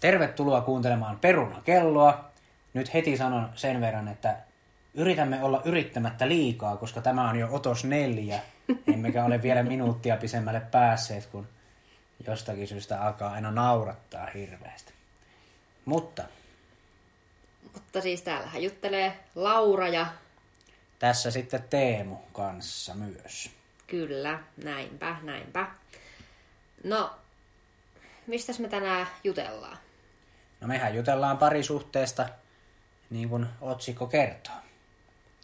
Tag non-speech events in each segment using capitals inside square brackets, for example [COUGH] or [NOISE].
Tervetuloa kuuntelemaan Perunakelloa. Nyt heti sanon sen verran, että yritämme olla yrittämättä liikaa, koska tämä on jo otos neljä. Emmekä ole vielä minuuttia pisemmälle päässeet, kun jostakin syystä alkaa aina naurattaa hirveästi. Mutta Mutta siis täällähän juttelee Laura ja tässä sitten Teemu kanssa myös. kyllä, näinpä, näinpä. No, mistäs me tänään jutellaan? No mehän jutellaan parisuhteesta, niin kuin otsikko kertoo.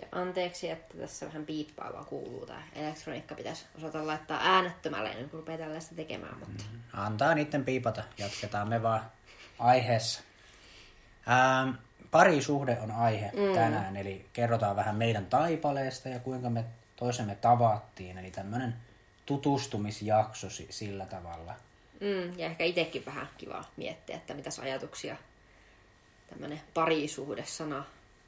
Ja anteeksi, että tässä vähän piippaavaa kuuluu. Tämä elektroniikka pitäisi osata laittaa äänettömälle ennen kuin rupeaa tällaista tekemään. Mutta Antaa niiden piipata, jatketaan me vaan aiheessa. Ähm, parisuhde on aihe mm. tänään, eli kerrotaan vähän meidän taipaleesta ja kuinka me toisemme tavattiin. Eli tämmöinen tutustumisjakso si- sillä tavalla. Mm, ja ehkä itsekin vähän kiva miettiä, että mitäs ajatuksia tämmöinen parisuhde-sana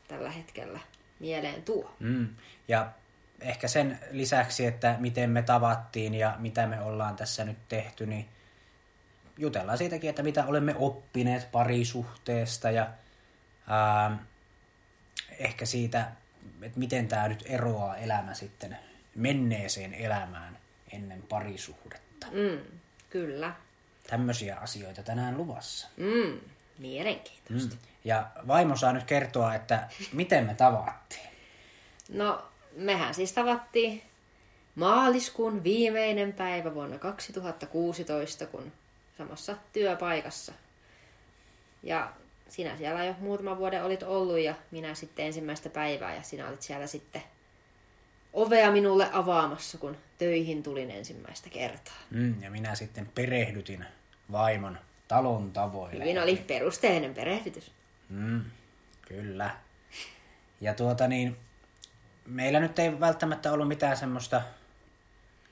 tällä hetkellä mieleen tuo. Mm. Ja ehkä sen lisäksi, että miten me tavattiin ja mitä me ollaan tässä nyt tehty, niin jutellaan siitäkin, että mitä olemme oppineet parisuhteesta ja ää, ehkä siitä, että miten tämä nyt eroaa elämä sitten menneeseen elämään ennen parisuhdetta. Mm, kyllä. Tämmöisiä asioita tänään luvassa. Mm, mielenkiintoista. Mm. Ja vaimo saa nyt kertoa, että miten me tavattiin. No, mehän siis tavattiin maaliskuun viimeinen päivä vuonna 2016, kun samassa työpaikassa. Ja sinä siellä jo muutaman vuoden olit ollut ja minä sitten ensimmäistä päivää ja sinä olit siellä sitten ovea minulle avaamassa, kun töihin tulin ensimmäistä kertaa. Mm, ja minä sitten perehdytin vaimon talon tavoille. Hyvin oli perusteellinen perehdytys. Mm, kyllä. Ja tuota niin, meillä nyt ei välttämättä ollut mitään semmoista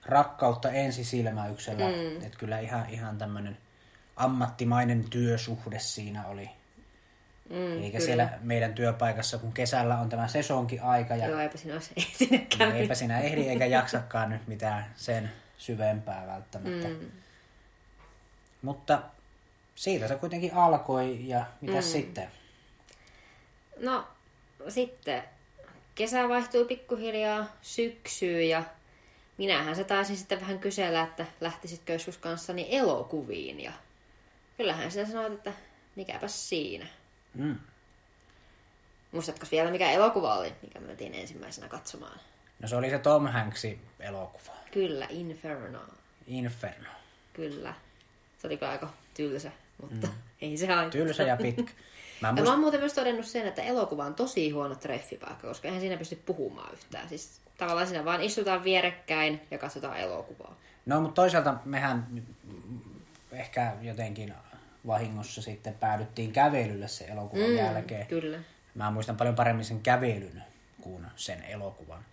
rakkautta ensisilmäyksellä. Mm. Että kyllä ihan, ihan tämmöinen ammattimainen työsuhde siinä oli. Mm, Eikä kyllä. siellä meidän työpaikassa, kun kesällä on tämä sesonkin aika ja Joo, eipä sinä olisi ehtinytkään. niin eipä sinä ehdi eikä jaksakaan nyt mitään sen syvempää välttämättä. Mm. Mutta siitä se kuitenkin alkoi ja mitä mm. sitten? No, sitten kesä vaihtui pikkuhiljaa syksyyn ja minähän se taisin sitten vähän kysellä, että lähtisitkö joskus kanssani elokuviin ja kyllähän sinä sanoit, että mikäpäs siinä. Mm. Muistatko vielä mikä elokuva oli, mikä me mentiin ensimmäisenä katsomaan? No se oli se Tom Hanksin elokuva. Kyllä, Inferno. Inferno. Kyllä. Se oli aika tylsä, mutta mm. [LAUGHS] ei se haittaa. Tylsä ja pitkä. Mä Ja muist... mä oon muuten myös todennut sen, että elokuva on tosi huono treffipaikka, koska eihän siinä pysty puhumaan yhtään. Siis tavallaan siinä vaan istutaan vierekkäin ja katsotaan elokuvaa. No, mutta toisaalta mehän ehkä jotenkin vahingossa sitten päädyttiin kävelylle sen elokuvan mm, jälkeen. Kyllä. Mä muistan paljon paremmin sen kävelyn kuin sen elokuvan.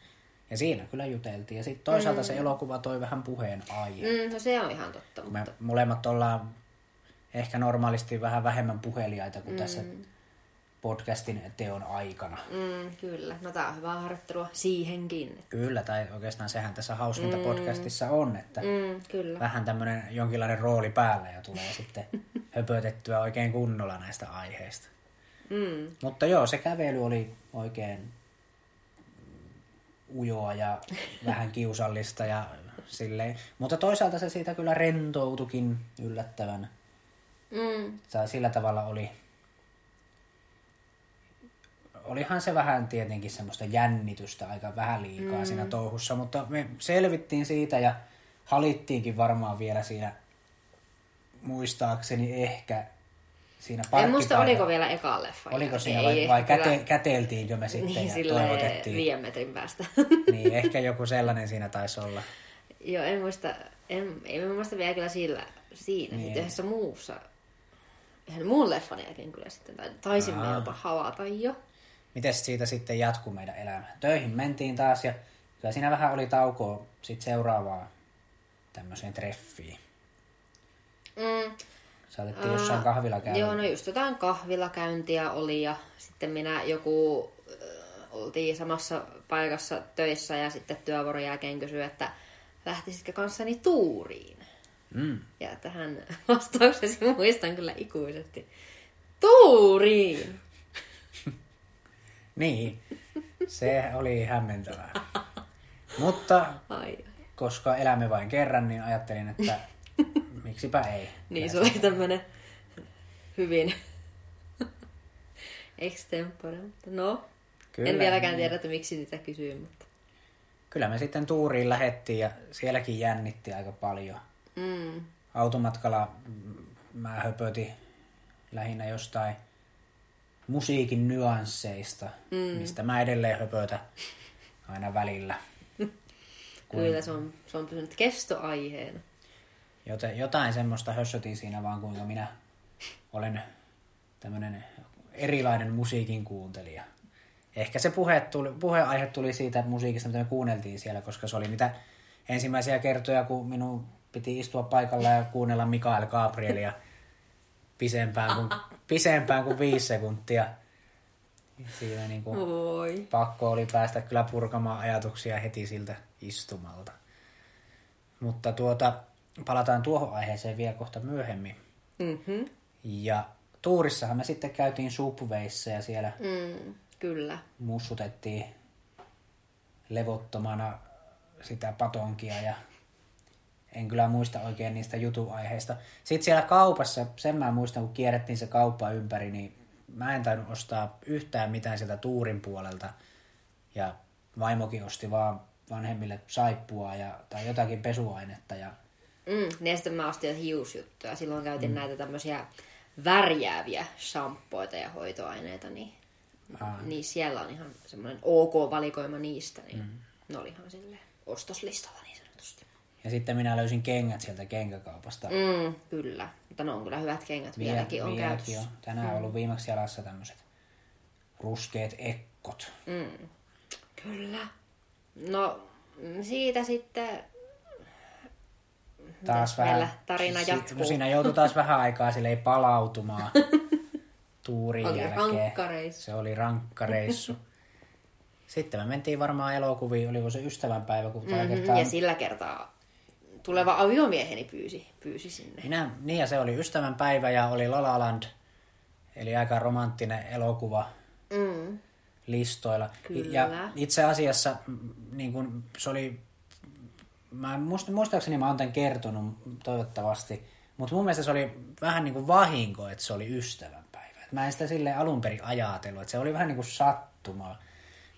Ja siinä kyllä juteltiin. Ja sitten toisaalta mm. se elokuva toi vähän puheen aihe. Mm, no se on ihan totta, Me mutta molemmat ollaan ehkä normaalisti vähän vähemmän puheliaita kuin mm. tässä podcastin teon aikana. mm, kyllä. No tää on hyvää harjoittelua siihenkin. Kyllä, tai oikeastaan sehän tässä hauskinta mm. podcastissa on, että Mm, kyllä. vähän tämmöinen jonkinlainen rooli päällä ja tulee [LAUGHS] sitten höpötettyä oikein kunnolla näistä aiheista. Mm, Mutta joo, se kävely oli oikein ujoa ja [LAUGHS] vähän kiusallista ja silleen. Mutta toisaalta se siitä kyllä rentoutukin yllättävän. mm, sillä tavalla oli... Olihan se vähän tietenkin semmoista jännitystä aika vähän liikaa mm. siinä touhussa, mutta me selvittiin siitä ja halittiinkin varmaan vielä siinä muistaakseni ehkä siinä en muista, oliko vielä eka leffa. Oliko siinä vai, Ei vai ehkä käte, kyllä- käteltiinkö me sitten niin, ja toivotettiin? viiden metrin päästä. Niin, ehkä joku sellainen siinä taisi olla. [LAUGHS] Joo, en muista, en, ei mä muista vielä kyllä sillä, siinä. Niin. Niin. Yhdessä muussa, yhden muun leffan jälkeen kyllä sitten, tai taisimme Aa. jopa havata jo. Miten siitä sitten jatkuu meidän elämä? Töihin mentiin taas ja kyllä siinä vähän oli taukoa sitten seuraavaa tämmöiseen treffiin. Mm. Saatettiin jossain kahvilla käydä. Joo, no just jotain kahvilakäyntiä oli ja sitten minä joku äh, oltiin samassa paikassa töissä ja sitten työvuoron jälkeen kysyi, että lähtisitkö kanssani tuuriin. Mm. Ja tähän [LAUGHS] vastauksesi muistan kyllä ikuisesti. Tuuriin! Niin, se oli hämmentävää. Mutta Ai. koska elämme vain kerran, niin ajattelin, että miksipä ei. Niin, se oli tämmönen hyvin extempore. No, Kyllä, en vieläkään tiedä, että miksi niitä kysyy, mutta... Kyllä me sitten tuuriin lähettiin ja sielläkin jännitti aika paljon. Mm. Automatkalla mä höpötin lähinnä jostain musiikin nyansseista, mm. mistä mä edelleen höpötän aina välillä. Kyllä se on, se on pysynyt kestoaiheena. Joten jotain semmoista hössötin siinä vaan, kuinka minä olen tämmöinen erilainen musiikin kuuntelija. Ehkä se puhe tuli, puheaihe tuli siitä musiikista, mitä me kuunneltiin siellä, koska se oli niitä ensimmäisiä kertoja, kun minun piti istua paikalla ja kuunnella Mikael Gabrielia pisempään kuin, [LAUGHS] pisempään kuin viisi sekuntia. Siinä niin kuin Voi. pakko oli päästä kyllä purkamaan ajatuksia heti siltä istumalta. Mutta tuota, palataan tuohon aiheeseen vielä kohta myöhemmin. Mm-hmm. Ja tuurissahan me sitten käytiin Subwayssa ja siellä Mm, kyllä. mussutettiin levottomana sitä patonkia ja en kyllä muista oikein niistä jutuaiheista. Sitten siellä kaupassa, sen mä muistan, kun kierrettiin se kauppa ympäri, niin mä en tainnut ostaa yhtään mitään sieltä tuurin puolelta. Ja vaimokin osti vaan vanhemmille saippua ja, tai jotakin pesuainetta. Ja, Mm, niin sitten mä ostin hiusjuttuja. Silloin käytin mm. näitä tämmöisiä värjääviä shampoita ja hoitoaineita, niin, Aa. niin siellä on ihan semmoinen ok-valikoima niistä. Niin mm. Ne oli ihan silleen ostoslistalla niin sanotusti. Ja sitten minä löysin kengät sieltä kenkäkaupasta. Mm, kyllä. Mutta ne on kyllä hyvät kengät. Vielä- Vieläkin on vieläkin käytössä. on. Tänään on ollut viimeksi jalassa tämmöiset ruskeat ekkot. Mm. Kyllä. No, siitä sitten... taas Mitäs vähän... tarina si- jatkuu? No siinä joutui taas vähän aikaa silleen palautumaan [LAUGHS] tuurin Oli jälkeen. Se oli rankka reissu. Sitten me mentiin varmaan elokuviin, oliko se ystävänpäivä, kun Mm-hmm. kertaa... Ja sillä kertaa tuleva aviomieheni pyysi, pyysi sinne. Minä, niin ja se oli ystävänpäivä ja oli La La Land, eli aika romanttinen elokuva Mm. listoilla. Kyllä. Ja itse asiassa niin kun se oli, mä muist- muistaakseni mä oon tämän kertonut toivottavasti, mutta mun mielestä se oli vähän niin kuin vahinko, että se oli ystävänpäivä. Et mä en sitä silleen alun perin ajatellut, että se oli vähän niin kuin sattuma.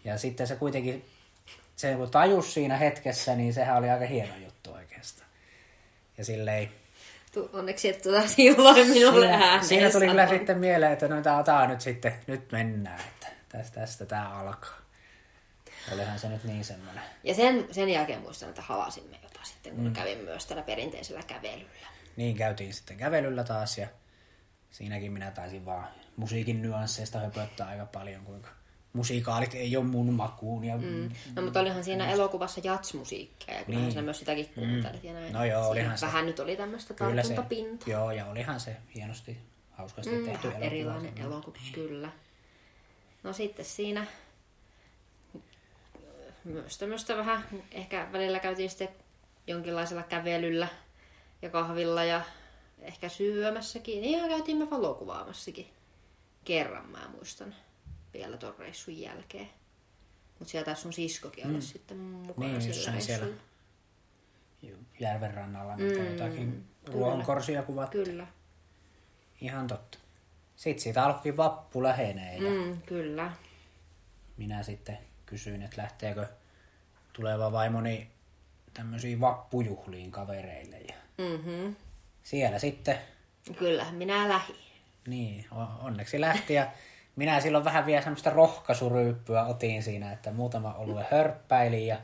Ja sitten se kuitenkin, se kun tajus siinä hetkessä, niin sehän oli aika hieno juttu. Ja silleen, Tu- onneksi et tuota silloin minulle siinä, siinä tuli kyllä sitten mieleen, että no tää, nyt sitten, nyt mennään, että tästä, tästä tää alkaa. Olihan se nyt niin semmoinen. Ja sen, sen jälkeen muistan, että halasimme jopa sitten, kun mm. kävin myös tällä perinteisellä kävelyllä. Niin käytiin sitten kävelyllä taas ja siinäkin minä taisin vaan musiikin nyansseista höpöttää aika paljon, kuinka musiikaalit ei ole mun makuun. Ja, mm. No mutta olihan siinä elokuvassa jatsmusiikkia ja kyllähän Niin. niin. sinä myös sitäkin kuuntelit ja näin. No joo, Siinä olihan se. Vähän nyt oli tämmöistä tartuntapintaa. joo, ja olihan se hienosti, hauskasti Mm, tehty vähän elokuva. erilainen elokuva, kyllä. No sitten siinä myös tämmöistä vähän, ehkä välillä käytiin sitten jonkinlaisella kävelyllä ja kahvilla ja ehkä syömässäkin. Niin ja käytiin me valokuvaamassakin kerran, mä muistan, vielä ton reissun jälkeen. Mutta siellä taisi sun siskokin olla sitten mukana Niin, sillä jossain siellä järven rannalla niitä Mm, jotakin ruohonkorsia kuvattiin. Kyllä, Ihan totta. Sitten siitä alkoi vappu lähenee ja mm, kyllä. minä sitten kysyin, että lähteekö tuleva vaimoni tämmöisiin vappujuhliin kavereille. Ja Mm-hmm. siellä sitten, Kyllä, minä lähin. niin, onneksi lähti ja minä silloin vähän vielä semmoista rohkaisuryyppyä otin siinä, että muutama olue hörppäilin ja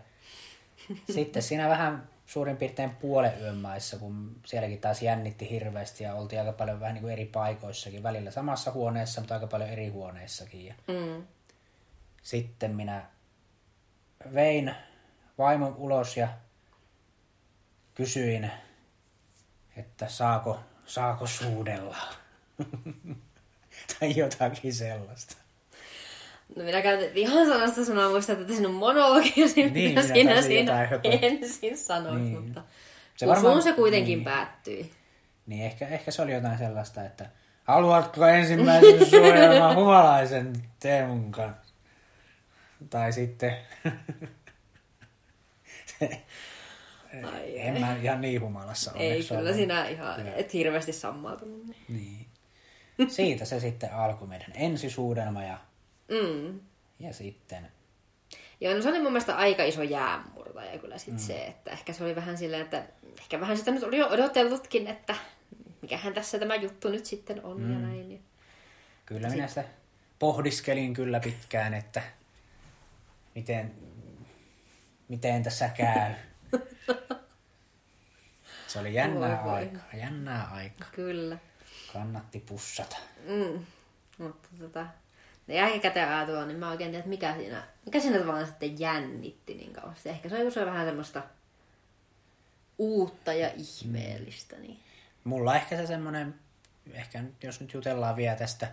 sitten siinä vähän suurin piirtein puolen yön maissa, kun sielläkin taas jännitti hirveästi ja oltiin aika paljon vähän niin kuin eri paikoissakin, välillä samassa huoneessa, mutta aika paljon eri huoneissakin. Ja Mm. sitten minä vein vaimon ulos ja kysyin, että saako, saako suudella. [LAUGHS] tai jotakin sellaista. No minä käytän ihan sanasta sanaa, muistan, että sinun monologiasi, Niin, mitä minä sinä siinä ensin sanoit, Niin. mutta Se varmaan- se kuitenkin niin. päättyi. Niin ehkä, ehkä se oli jotain sellaista, että haluatko ensimmäisen [LAUGHS] suojelman humalaisen Teemun kanssa? Tai sitten, Ai, en mä ihan niin humalassa Ei, onneksi kyllä ollut. sinä ihan, et hirveästi sammaltunut. Niin. Siitä se sitten alkoi meidän ensisuudelma ja, Mm. ja sitten, Joo, no se oli mun mielestä aika iso jäänmurtaja kyllä sit mm. se, että ehkä se oli vähän silleen, että ehkä vähän sitä nyt oli jo odotellutkin, että mikähän tässä tämä juttu nyt sitten on mm. ja näin. Ja... kyllä minä sitä pohdiskelin kyllä pitkään, että miten, miten tässä käy. [LAUGHS] Se oli jännää Voi voi. aikaa, jännää aikaa. Kyllä. Kannatti pussata. Mm. Mutta tota, jälkikäteen ajatella, niin mä oikein tiedä, että mikä siinä, mikä siinä tavallaan sitten jännitti niin kauheasti. Ehkä se on, se vähän semmoista uutta ja ihmeellistä. Niin. Mulla ehkä se semmoinen, ehkä nyt, jos nyt jutellaan vielä tästä,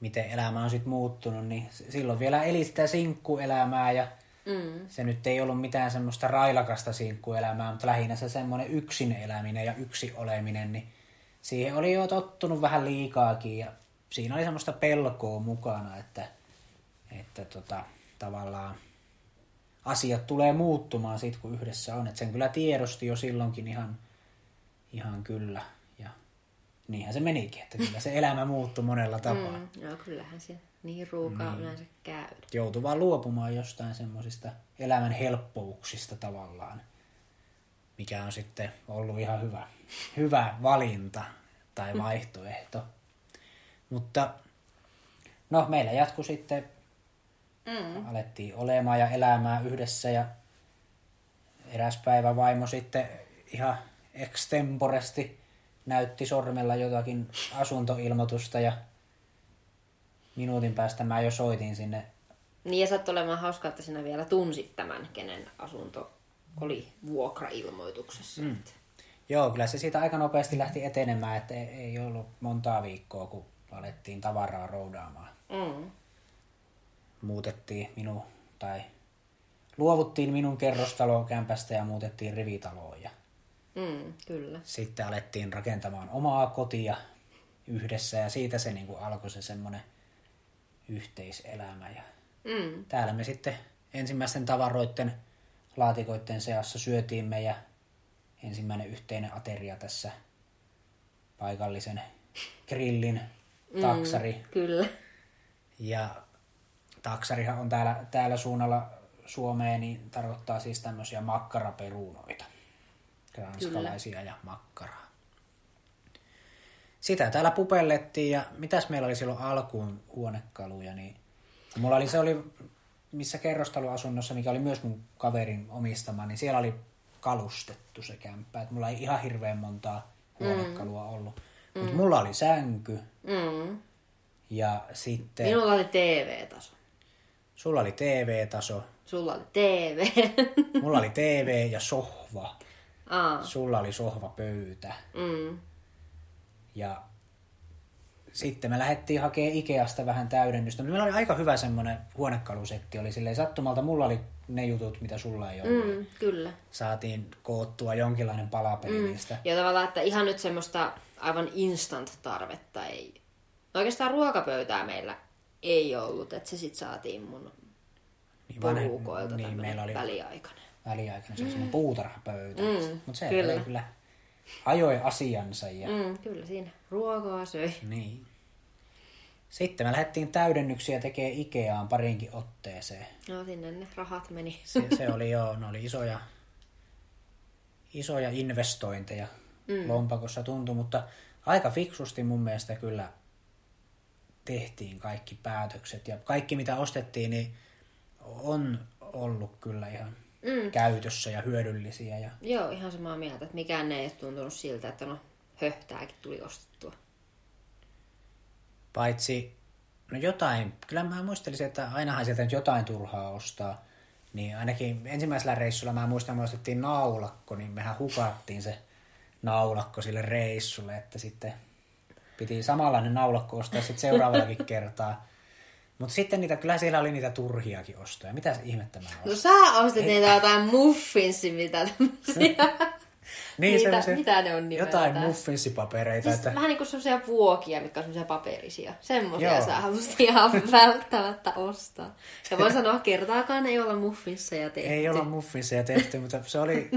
miten elämä on sitten muuttunut, niin silloin vielä eli sitä sinkkuelämää ja Mm. se nyt ei ollut mitään semmoista railakasta sinkkuelämää, mutta lähinnä se semmoinen yksin eläminen ja yksi oleminen, niin siihen oli jo tottunut vähän liikaakin ja siinä oli semmoista pelkoa mukana, että, että tota, tavallaan asiat tulee muuttumaan sit kun yhdessä on. että sen kyllä tiedosti jo silloinkin ihan, ihan kyllä. Ja niinhän se menikin, että kyllä se elämä muuttui monella tapaa. Mm. No kyllähän se niin ruukaa niin. yleensä käydä. Joutui vaan luopumaan jostain semmoisista elämän helppouksista tavallaan, mikä on sitten ollut ihan hyvä, hyvä valinta tai vaihtoehto. Mutta no meillä jatkui sitten, Mm. alettiin olemaan ja elämään yhdessä ja eräs päivä vaimo sitten ihan extemporesti näytti sormella jotakin asuntoilmoitusta ja minuutin päästä mä jo soitin sinne Niin ja sattui olemaan hauskaa, että sinä vielä tunsit tämän, kenen asunto oli vuokrailmoituksessa. Mm. Joo, kyllä se siitä aika nopeasti lähti etenemään, että ei, ollut montaa viikkoa, kun alettiin tavaraa roudaamaan. Mm. Muutettiin minun, tai luovuttiin minun kerrostalokämpästä ja muutettiin rivitaloon. Ja Mm, kyllä. sitten alettiin rakentamaan omaa kotia yhdessä ja siitä se niin kuin alkoi se semmoinen yhteiselämä. Ja Mm. täällä me sitten ensimmäisten tavaroiden laatikoiden seassa syötiimme ja ensimmäinen yhteinen ateria tässä paikallisen grillin taksari. Mm, kyllä. Ja taksarihan on täällä, täällä suunnalla Suomeen, niin tarkoittaa siis tämmöisiä makkaraperunoita. Ranskalaisia ja makkaraa. Sitä täällä pupellettiin ja mitäs meillä oli silloin alkuun huonekaluja, niin mulla oli se oli missä kerrostaloasunnossa, mikä oli myös mun kaverin omistama, niin siellä oli kalustettu se kämppä. Et mulla ei ihan hirveän montaa huonekalua ollut. Mutta mulla oli sänky Mm. ja sitten Minulla oli TV-taso. sulla oli TV-taso, Sulla oli TV. [LAUGHS] mulla oli TV ja sohva, Aa. sulla oli sohvapöytä Mm. ja sitten me lähdettiin hakemaan Ikeasta vähän täydennystä. Meillä oli aika hyvä semmoinen huonekalusetti. Oli silleen sattumalta, mulla oli ne jutut, mitä sulla ei ollut. Mm, kyllä. Saatiin koottua jonkinlainen palapeli mm. niistä. Ja tavallaan, että ihan nyt semmoista aivan instant-tarvetta ei... Oikeastaan ruokapöytää meillä ei ollut, että se sitten saatiin mun Niin porukoilta niin, meillä oli väliaikainen. väliaikainen se mm. puutarhapöytä. Mm, Mutta se kyllä. kyllä. kyllä ajoi asiansa. Ja. Mm, kyllä siinä ruokaa söi. niin. Sitten me lähdettiin täydennyksiä tekemään Ikeaan parinkin otteeseen. No sinne ne rahat meni. Se, se [LAUGHS] oli joo, ne oli isoja, isoja investointeja mm. lompakossa tuntui, mutta aika fiksusti mun mielestä kyllä tehtiin kaikki päätökset ja kaikki mitä ostettiin, niin on ollut kyllä ihan mm. käytössä ja hyödyllisiä. Ja Joo, ihan samaa mieltä, että mikään ei ole tuntunut siltä, että no höhtääkin tuli ostettua. Paitsi, no jotain, kyllä mä muistelisin, että ainahan sieltä nyt jotain turhaa ostaa. Niin ainakin ensimmäisellä reissulla mä muistan, me ostettiin naulakko, niin mehän hukattiin se naulakko sille reissulle, että sitten piti samanlainen naulakko ostaa sitten seuraavallakin [LAUGHS] kertaa. Mutta sitten niitä, kyllä siellä oli niitä turhiakin ostoja. Mitä ihmettä mä No ostin? sä ostit niitä jotain muffinsi, mitä [LAUGHS] tämmösiä. Niin, Mitä- semmosia- mitä ne on nimeltään? Jotain muffinsipapereita. Siis että... vähän niin kuin sellaisia vuokia, mitkä on sellaisia paperisia. Semmoisia Joo. sä haluaisit ihan [LAUGHS] välttämättä ostaa. Ja voin sanoa, kertaakaan ei olla muffinsseja tehty. Ei olla muffinseja tehty, mutta se oli...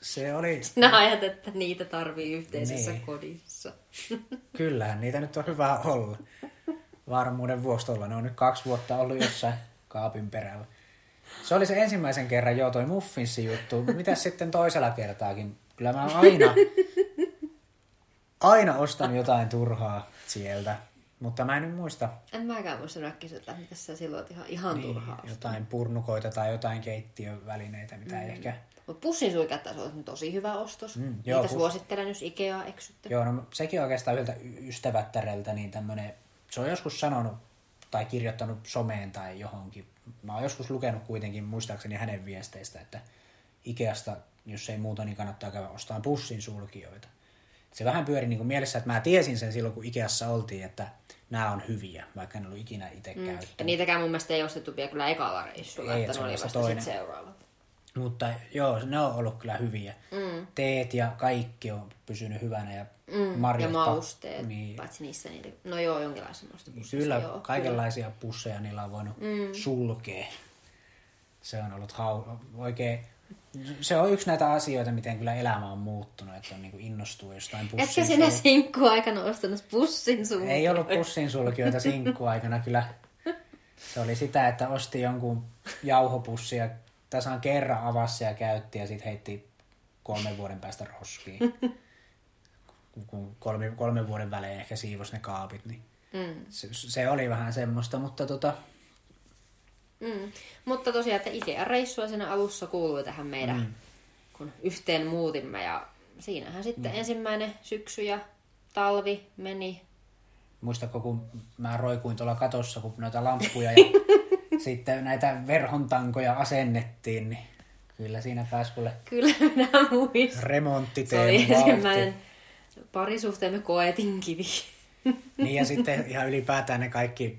Se oli... [LAUGHS] Sinä ajat, että niitä tarvii yhteisessä Niin. kodissa. [LAUGHS] Kyllähän niitä nyt on hyvä olla. Varmuuden tuolla. Ne on nyt kaksi vuotta ollut jossain kaapin perällä. Se oli se ensimmäisen kerran joo toi muffinssi juttu. Mitäs sitten toisella kertaakin? Kyllä mä aina, aina ostan jotain turhaa sieltä. Mutta mä en nyt muista En mäkään muista äkkiseltä, mitä sä silloin ihan, ihan niin, turhaa. jotain purnukoita tai jotain keittiövälineitä, mitä ei ehkä... Mutta pussin suikat taas on tosi hyvä ostos. Mm, Mm, joo, Niitä pus- suosittelen, jos Ikea eksytte. Joo, no sekin oikeastaan yhdeltä ystävättäreltä, niin tämmönen, se on joskus sanonut tai kirjoittanut someen tai johonkin. Mä oon joskus lukenut kuitenkin muistaakseni hänen viesteistä, että Ikeasta, jos ei muuta, niin kannattaa käydä ostamaan pussin sulkijoita. Se vähän pyöri niin kuin mielessä, että mä tiesin sen silloin, kun Ikeassa oltiin, että nämä on hyviä, vaikka en ollut ikinä itse mm. Ja käyttänyt. niitäkään mun mielestä ei ostettu vielä kyllä ekalla reissulla, Ei, että se ne oli vasta toinen. sit seuraavalla. Mutta joo, ne on ollut kyllä hyviä. Mm. Teet ja kaikki on pysynyt hyvänä ja Mm. marjat, ja mausteet, Niin, paitsi niissä niitä, no joo, jonkinlaisia maustepussissa, Kyllä, joo, kaikenlaisia pusseja niillä on voinut mm. sulkea. Se on ollut hau... oikein... Se on yksi näitä asioita, miten kyllä elämä on muuttunut, että on niin innostuu jostain Kyllä. pussin Etkä sinä sul- sinkkuaikana ostanut pussin sun? Ei ollut pussin sulkijoita sinkkuaikana kyllä. Se oli sitä, että osti jonkun jauhopussin ja tasan kerran avasi ja käytti ja sitten heitti kolmen vuoden päästä roskiin. Kun kolme, kolmen vuoden välein ehkä siivos ne kaapit, niin Mm. se, se oli vähän semmoista, mutta tota, Mm. Mutta tosiaan, että Ikea-reissua siinä alussa kuului tähän meidän, mm. kun yhteen muutimme. Ja siinähän sitten mm. ensimmäinen syksy ja talvi meni. muistatko kun mä roikuin tuolla katossa, kun noita [LAUGHS] lamppuja ja sitten näitä verhontankoja asennettiin, niin kyllä siinä pääsi kuule Kyllä minä muistan. Se remonttiteemu oli ensimmäinen parisuhteemme koetin kivi. Niin ja sitten ihan ylipäätään ne kaikki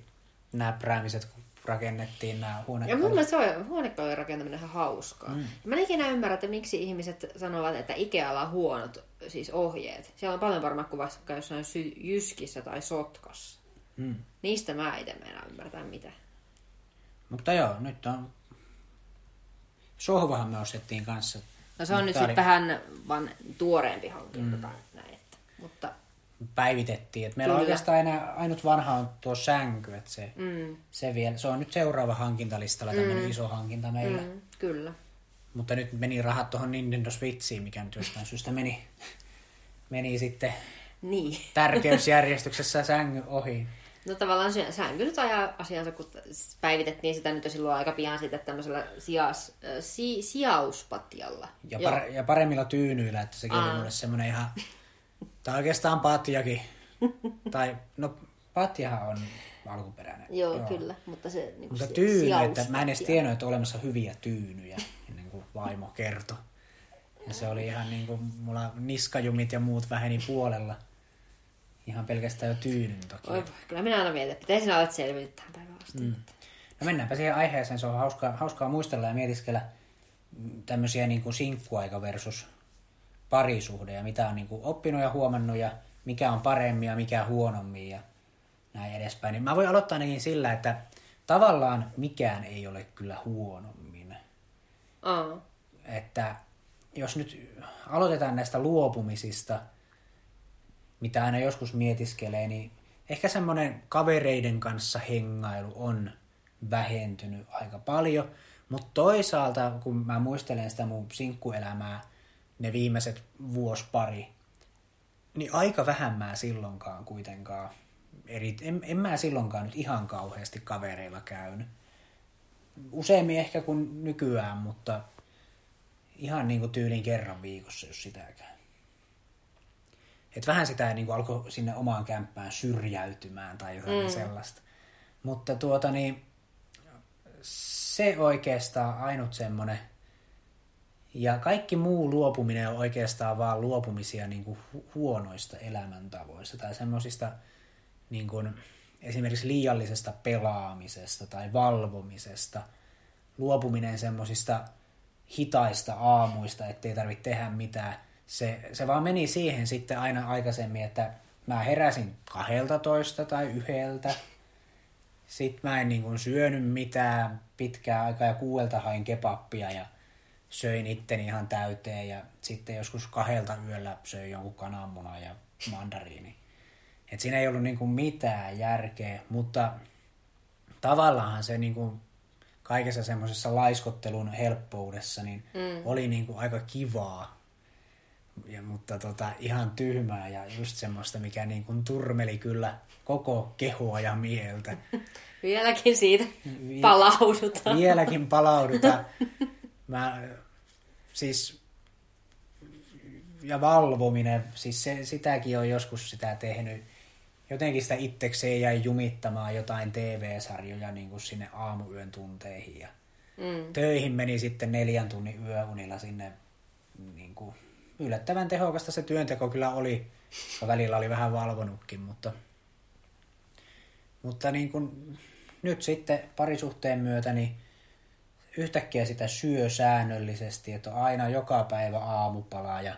näpräämiset, kun rakennettiin nämä Ja mun huonekalut. mielestä se on huonekalujen rakentaminen ihan hauskaa. Mm. Mä en ikinä ymmärrä, että miksi ihmiset sanovat, että Ikealla on huonot siis ohjeet. Siellä on paljon paremmat kuin vaikka jossain sy- Jyskissä tai Sotkassa. Mm. Niistä mä itse meinaa ymmärtää mitä. Mutta joo, nyt on... Sohvahan me ostettiin kanssa. No se on Mutta nyt oli- sitten vähän vaan tuoreempi hankinta tai näin. Että. Mutta Päivitettiin. Et meillä on oikeastaan enää ainut vanha on tuo sänky, että se, mm, se, vielä, se on nyt seuraava hankintalistalla, tämmöinen iso hankinta meillä. mm, kyllä. Mutta nyt meni rahat tuohon Nintendo Switchiin, mikä nyt jostain syystä meni, meni sitten Niin. tärkeysjärjestyksessä sängyn ohi. No tavallaan se sänky nyt ajaa asiansa, kun päivitettiin sitä nyt jo silloin aika pian sitten tämmöisellä sijaus, äh, si, sijauspatjalla. Ja, Joo. pare, ja paremmilla tyynyillä, että sekin Aa. mulle semmoinen ihan... Tai oikeastaan patjakin. tai no patjahan on alkuperäinen. Joo, Joo, kyllä. Mutta se niin Mutta tyyny, että mä en edes tiennyt, että on olemassa hyviä tyynyjä, ennen kuin vaimo kertoi. Ja se oli ihan niin kuin, mulla niskajumit ja muut väheni puolella. Ihan pelkästään jo tyynyn takia. Oi, kyllä minä aina mietin, että pitäisi olet selvinnyt tähän päivään asti. Mm. No mennäänpä siihen aiheeseen, se on hauskaa, hauskaa muistella ja mietiskellä mm, tämmöisiä niin kuin sinkkuaika versus parisuhde ja mitä on niin kuin oppinut ja huomannut ja mikä on paremmin ja mikä huonommin ja näin edespäin. Niin mä voin aloittaa ainakin sillä, että tavallaan mikään ei ole kyllä huonommin. Aa. Että jos nyt aloitetaan näistä luopumisista, mitä aina joskus mietiskelee, niin ehkä semmoinen kavereiden kanssa hengailu on vähentynyt aika paljon. Mutta toisaalta, kun mä muistelen sitä mun sinkkuelämää, ne viimeiset vuosi pari, niin aika vähän mä silloinkaan kuitenkaan, eri, en, en mä silloinkaan nyt ihan kauheasti kavereilla käynyt. Useammin ehkä kuin nykyään, mutta ihan niin kuin tyylin kerran viikossa, jos sitäkään. Et vähän sitä niin kuin alkoi sinne omaan kämppään syrjäytymään tai jotain mm. sellaista. Mutta tuota niin, se oikeastaan ainut semmoinen. Ja kaikki muu luopuminen on oikeastaan vaan luopumisia niin kuin hu- huonoista elämäntavoista tai semmoisista niin kuin, esimerkiksi liiallisesta pelaamisesta tai valvomisesta. Luopuminen semmoisista hitaista aamuista, ettei tarvitse tehdä mitään. Se, se vaan meni siihen sitten aina aikaisemmin, että mä heräsin 12 tai yhdeltä. Sitten mä en niin kuin syönyt mitään pitkää aikaa ja kuuelta hain kepappia ja söin itteni ihan täyteen ja sitten joskus kahdelta yöllä söin jonkun kananmunan ja mandariini. Et siinä ei ollut niin kuin mitään järkeä, mutta tavallaan se niin kuin kaikessa semmoisessa laiskottelun helppoudessa niin mm. oli niin kuin aika kivaa. Ja, mutta tota, ihan tyhmää ja just semmoista, mikä niin kuin turmeli kyllä koko kehoa ja mieltä. [LAUGHS] Vieläkin siitä palaudutaan. Vieläkin palaudutaan. Mä, siis, ja valvominen, siis se, sitäkin on joskus sitä tehnyt. Jotenkin sitä itsekseen jäi jumittamaan jotain TV-sarjoja niin kuin sinne aamuyön tunteihin. Ja mm. Töihin meni sitten neljän tunnin yöunilla sinne. Niin kuin, yllättävän tehokasta se työnteko kyllä oli. Välillä oli vähän valvonutkin, mutta, mutta niin kuin, nyt sitten parisuhteen myötä niin yhtäkkiä sitä syö säännöllisesti, että on aina joka päivä aamupalaa ja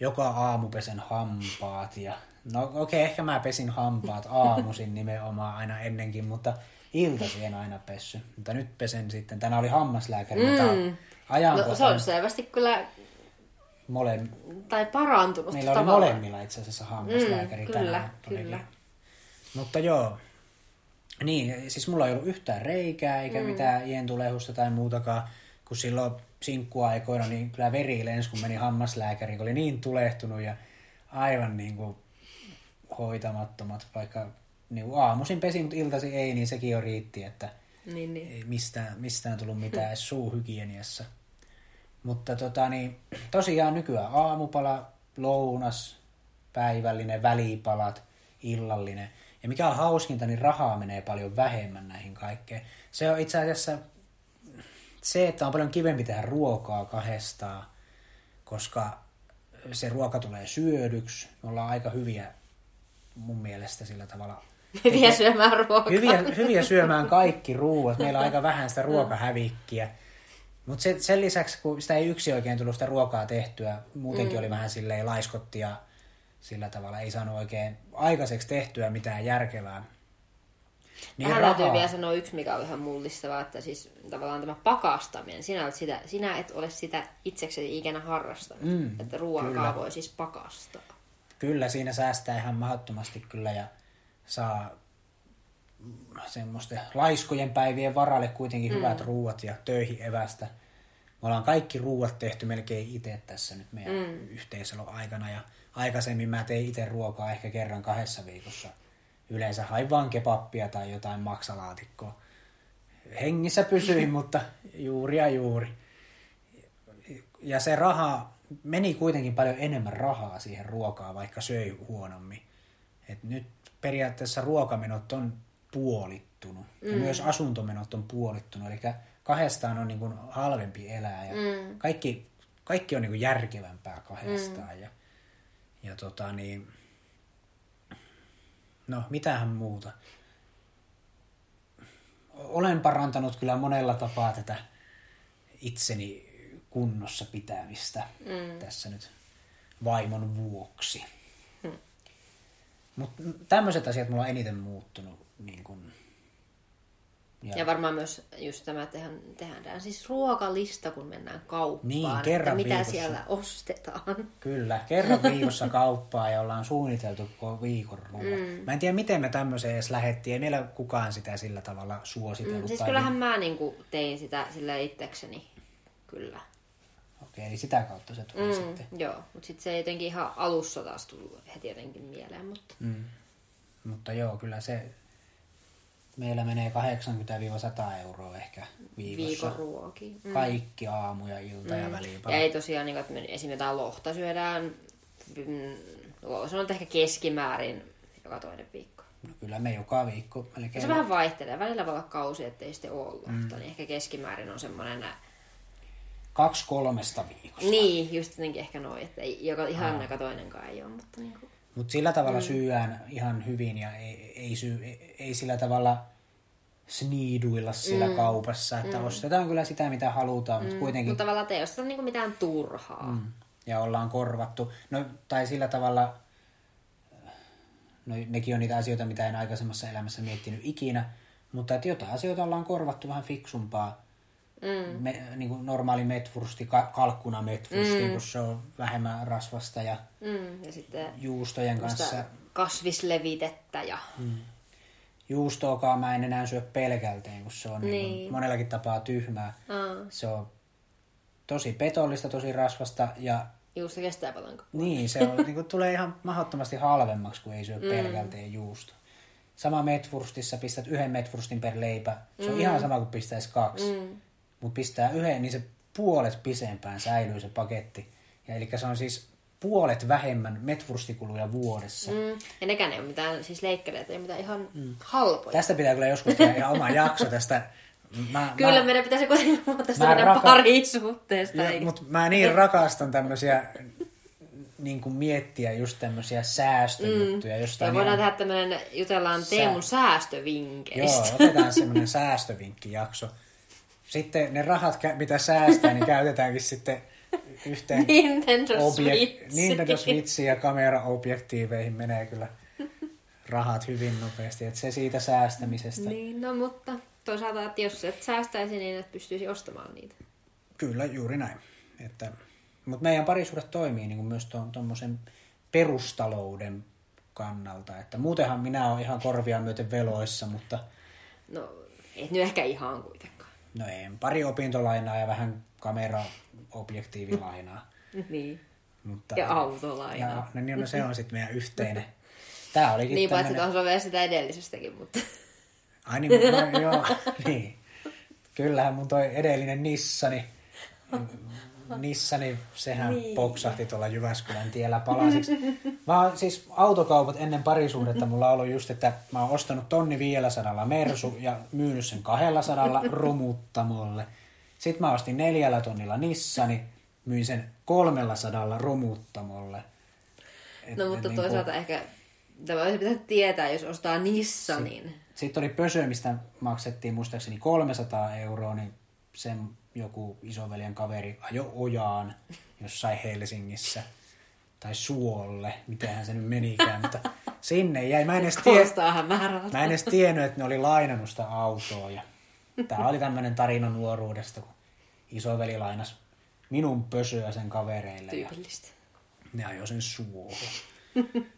joka aamu pesen hampaat. Ja, no okei, okay, ehkä mä pesin hampaat aamuisin nimenomaan aina ennenkin, mutta iltasi en aina pessy. Mutta nyt pesen sitten. Tänään oli hammaslääkäri, mm. ajankohtainen. No, se on selvästi kyllä Mole... tai parantunut Meillä tavallaan. oli molemmilla itse asiassa hammaslääkäri mm, kyllä, Kyllä. Mutta joo, niin, siis mulla ei ollut yhtään reikää eikä mm. mitään ientulehusta tai muutakaan, kun silloin sinkkuaikoina niin kyllä veri lensi, kun meni hammaslääkäriin, kun oli niin tulehtunut ja aivan niin kuin hoitamattomat, vaikka niin kuin aamuisin pesi, mutta iltasi ei, niin sekin jo riitti, että niin, niin. ei mistään, mistään tullut mitään suuhygieniassa. Mutta tota, niin, [CLEARS THROAT] tosiaan nykyään aamupala, lounas, päivällinen, välipalat, illallinen – ja mikä on hauskinta, niin rahaa menee paljon vähemmän näihin kaikkeen. Se on itse asiassa se, että on paljon kivempi tehdä ruokaa kahdestaan, koska se ruoka tulee syödyksi. Me ollaan aika hyviä mun mielestä sillä tavalla. [LAUGHS] Hyviä syömään ruokaa. Hyviä, hyviä syömään kaikki ruuat. Meillä on aika [LAUGHS] vähän sitä ruokahävikkiä. Mutta sen lisäksi, kun sitä ei yksi oikein tullut sitä ruokaa tehtyä, muutenkin mm. oli vähän silleen laiskottia sillä tavalla ei saanut oikein aikaiseksi tehtyä mitään järkevää. Niin Tähän rahaa... täytyy vielä sanoa yksi, mikä on ihan mullistavaa, että siis tavallaan tämä pakastaminen, sinä, olet sitä, sinä et ole sitä itseksesi ikinä harrastanut, mm, että ruokaa voi siis pakastaa. Kyllä, siinä säästää ihan mahdottomasti kyllä ja saa semmoisten laiskojen päivien varalle kuitenkin mm. hyvät ruuat ja töihin evästä. Me ollaan kaikki ruuat tehty melkein itse tässä nyt meidän mm. yhteisölon aikana ja aikaisemmin mä tein itse ruokaa ehkä kerran kahdessa viikossa. Yleensä hain vaan kepappia tai jotain maksalaatikkoa. Hengissä pysyin, [LAUGHS] mutta juuri ja juuri. Ja se raha, meni kuitenkin paljon enemmän rahaa siihen ruokaan, vaikka söi huonommin. Et nyt periaatteessa ruokamenot on puolittunut. Mm. Ja myös asuntomenot on puolittunut. Eli kahdestaan on niin kuin halvempi elää. Ja mm. kaikki, kaikki on niin kuin järkevämpää kahdestaan. Mm. Ja ja tota niin, no mitähän muuta. Olen parantanut kyllä monella tapaa tätä itseni kunnossa pitämistä mm. tässä nyt vaimon vuoksi. Mm. Mutta tämmöiset asiat mulla on eniten muuttunut niin kun ja, ja varmaan myös just tämä, että tehdään, tehdään siis ruokalista, kun mennään kauppaan. Niin, kerran että mitä viikossa. siellä ostetaan. Kyllä, kerran viikossa kauppaa ja ollaan suunniteltu koko viikon ruoan. Mm. Mä en tiedä, miten me tämmöiseen edes lähettiin. Ei meillä kukaan sitä sillä tavalla suositellut. Mm, siis kyllähän niin... mä niin kuin tein sitä sillä itsekseni, kyllä. Okei, eli sitä kautta se tuli mm, sitten. Joo, mutta sitten se jotenkin ihan alussa taas tullut heti jotenkin mieleen. Mutta, mm. mutta joo, kyllä se meillä menee 80-100 euroa ehkä viikossa. Viikon ruoki. Mm. Kaikki aamu ja ilta mm. ja välipäivä. Ja ei tosiaan, niin että me esimerkiksi jotain lohta syödään, mm, että ehkä keskimäärin joka toinen viikko. No kyllä me joka viikko melkein. Se vähän vaihtelee. Välillä voi olla kausi, ettei sitten ole lohta. Mm. Niin ehkä keskimäärin on semmoinen kaksi kolmesta viikosta. Niin, just jotenkin ehkä noin, että ei, joka ihan joka toinenkaan ei ole, mutta niin kuin... Mutta sillä tavalla mm. syyään ihan hyvin ja ei, ei, syy, ei, sillä tavalla sniiduilla siellä mm. kaupassa, että mm. ostetaan kyllä sitä, mitä halutaan, mm. mutta kuitenkin... Mutta tavallaan te ei osteta niinku mitään turhaa. Mm. Ja ollaan korvattu. No, tai sillä tavalla, no nekin on niitä asioita, mitä en aikaisemmassa elämässä miettinyt ikinä, mutta että jotain asioita ollaan korvattu vähän fiksumpaa. Mm. Me, niin kuin normaali metwursti, kalkkuna metwursti, mm. kun se on vähemmän rasvasta ja, mm. ja sitten juustojen kanssa. Kasvislevitettä ja... Mm. Juustoakaan mä en enää syö pelkälteen, kun se on niin. Niin monellakin tapaa tyhmää. Mm. Se on tosi petollista, tosi rasvasta ja... Juusto kestää paljon. Niin, se on, niin kuin, tulee ihan mahdottomasti halvemmaksi, kun ei syö mm. pelkälteen juusto. Sama metwurstissa pistät yhden metwurstin per leipä. Se on mm. ihan sama kuin pistäisi kaksi. Mm. Mutta pistää yhden, niin se puolet pisempään säilyy se paketti. Ja eli se on siis puolet vähemmän metvurstikuluja vuodessa. Mm. Ja nekään ei ole mitään siis leikkeleitä, ei mitään ihan mm. halpoja. Tästä pitää kyllä joskus tehdä ihan oma jakso tästä. Mä, Kyllä mä, meidän pitäisi kuitenkin puhua tästä meidän raka... parisuhteesta. Mutta mä niin rakastan tämmöisiä niin kuin miettiä just tämmöisiä säästöjuttuja. Mm. Jostain ja voidaan ihan... tehdä tämmöinen, jutellaan Teemun Sää... säästövinkkeistä. Joo, otetaan semmoinen säästövinkkijakso. Sitten ne rahat, mitä säästää, niin käytetäänkin sitten yhteen Nintendo Switch. Nintendo Switchiin ja kameraobjektiiveihin menee kyllä rahat hyvin nopeasti. Että se siitä säästämisestä. Niin, no mutta toisaalta, että jos et säästäisi, niin et pystyisi ostamaan niitä. Kyllä, juuri näin. Että, mutta meidän parisuudet toimii niin kuin myös tuommoisen perustalouden kannalta. Että muutenhan minä olen ihan korvia myöten veloissa, mutta... No, et nyt ehkä ihan kuitenkaan. No ei, pari opintolainaa ja vähän kameraobjektiivilainaa. [LAUGHS] niin. Mutta, ja autolainaa. Ja, no, niin, no se on sitten meidän yhteinen. Tää olikin niin, tämmönen... paitsi tuohon vielä sitä edellisestäkin, mutta... Ai niin, no, [LAUGHS] joo, niin. Kyllähän mun toi edellinen Nissani, Nissani, sehän niin. poksahti tuolla Jyväskylän tiellä palasiksi. [LAUGHS] Mä oon siis autokaupat ennen parisuudetta mulla on ollut just, että mä oon ostanut tonni 500 Mersu ja myynyt sen 200 romuttamolle. Sitten mä ostin neljällä tonnilla Nissani, myin sen 300 romuttamolle. Et, no mutta et, niinku- toisaalta niin kuin... ehkä tämä olisi pitänyt tietää, jos ostaa Nissanin. Sitten, sitten oli Pösö, mistä maksettiin muistaakseni 300 euroa, niin sen joku isoveljen kaveri ajo ojaan jossain Helsingissä tai Suolle, mitenhän se nyt menikään, mutta sinne jäi. Mä en edes, tie... mä en edes tiennyt, että ne oli lainannut sitä autoa. Ja Tämä oli tämmöinen tarina nuoruudesta, kun isoveli lainas minun pösyä sen kavereille. Tyypillistä. Ja ne ajoi sen suohon.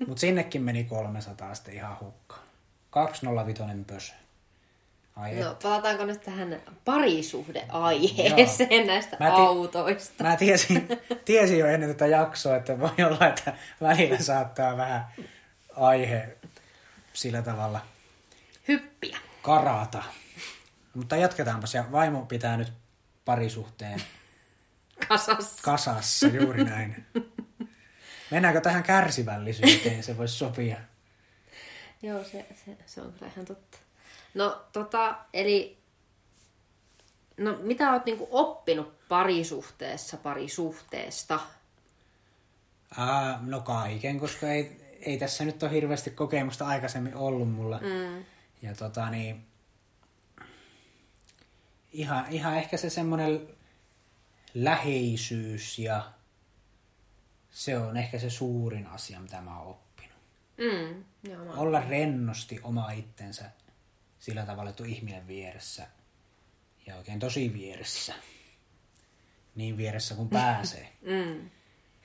Mutta sinnekin meni 300 sitten ihan hukkaan. 205 pösö. Ai no, palataanko nyt tähän parisuhdeaiheeseen Joo. näistä mä ti- autoista? Mä tiesin, tiesin jo ennen tätä jaksoa, että voi olla, että välillä saattaa vähän aihe sillä tavalla hyppiä. Karata. Mutta jatketaanpas, ja vaimo pitää nyt parisuhteen kasassa. Kasassa, juuri näin. Mennäänkö tähän kärsivällisyyteen, se voisi sopia. Joo, se, se, se on kyllä ihan totta. No tota, eli no mitä oot niinku oppinut parisuhteessa parisuhteesta? Ää, no kaiken, koska ei, ei tässä nyt ole hirveästi kokemusta aikaisemmin ollut mulla. Mm. Ja tota niin, ihan, ihan ehkä se semmoinen läheisyys ja se on ehkä se suurin asia, mitä mä oon oppinut. Mm, joo, Olla rennosti oma itsensä sillä tavalla, että on ihminen vieressä ja oikein tosi vieressä. Niin vieressä kuin pääsee. [LAUGHS] mm.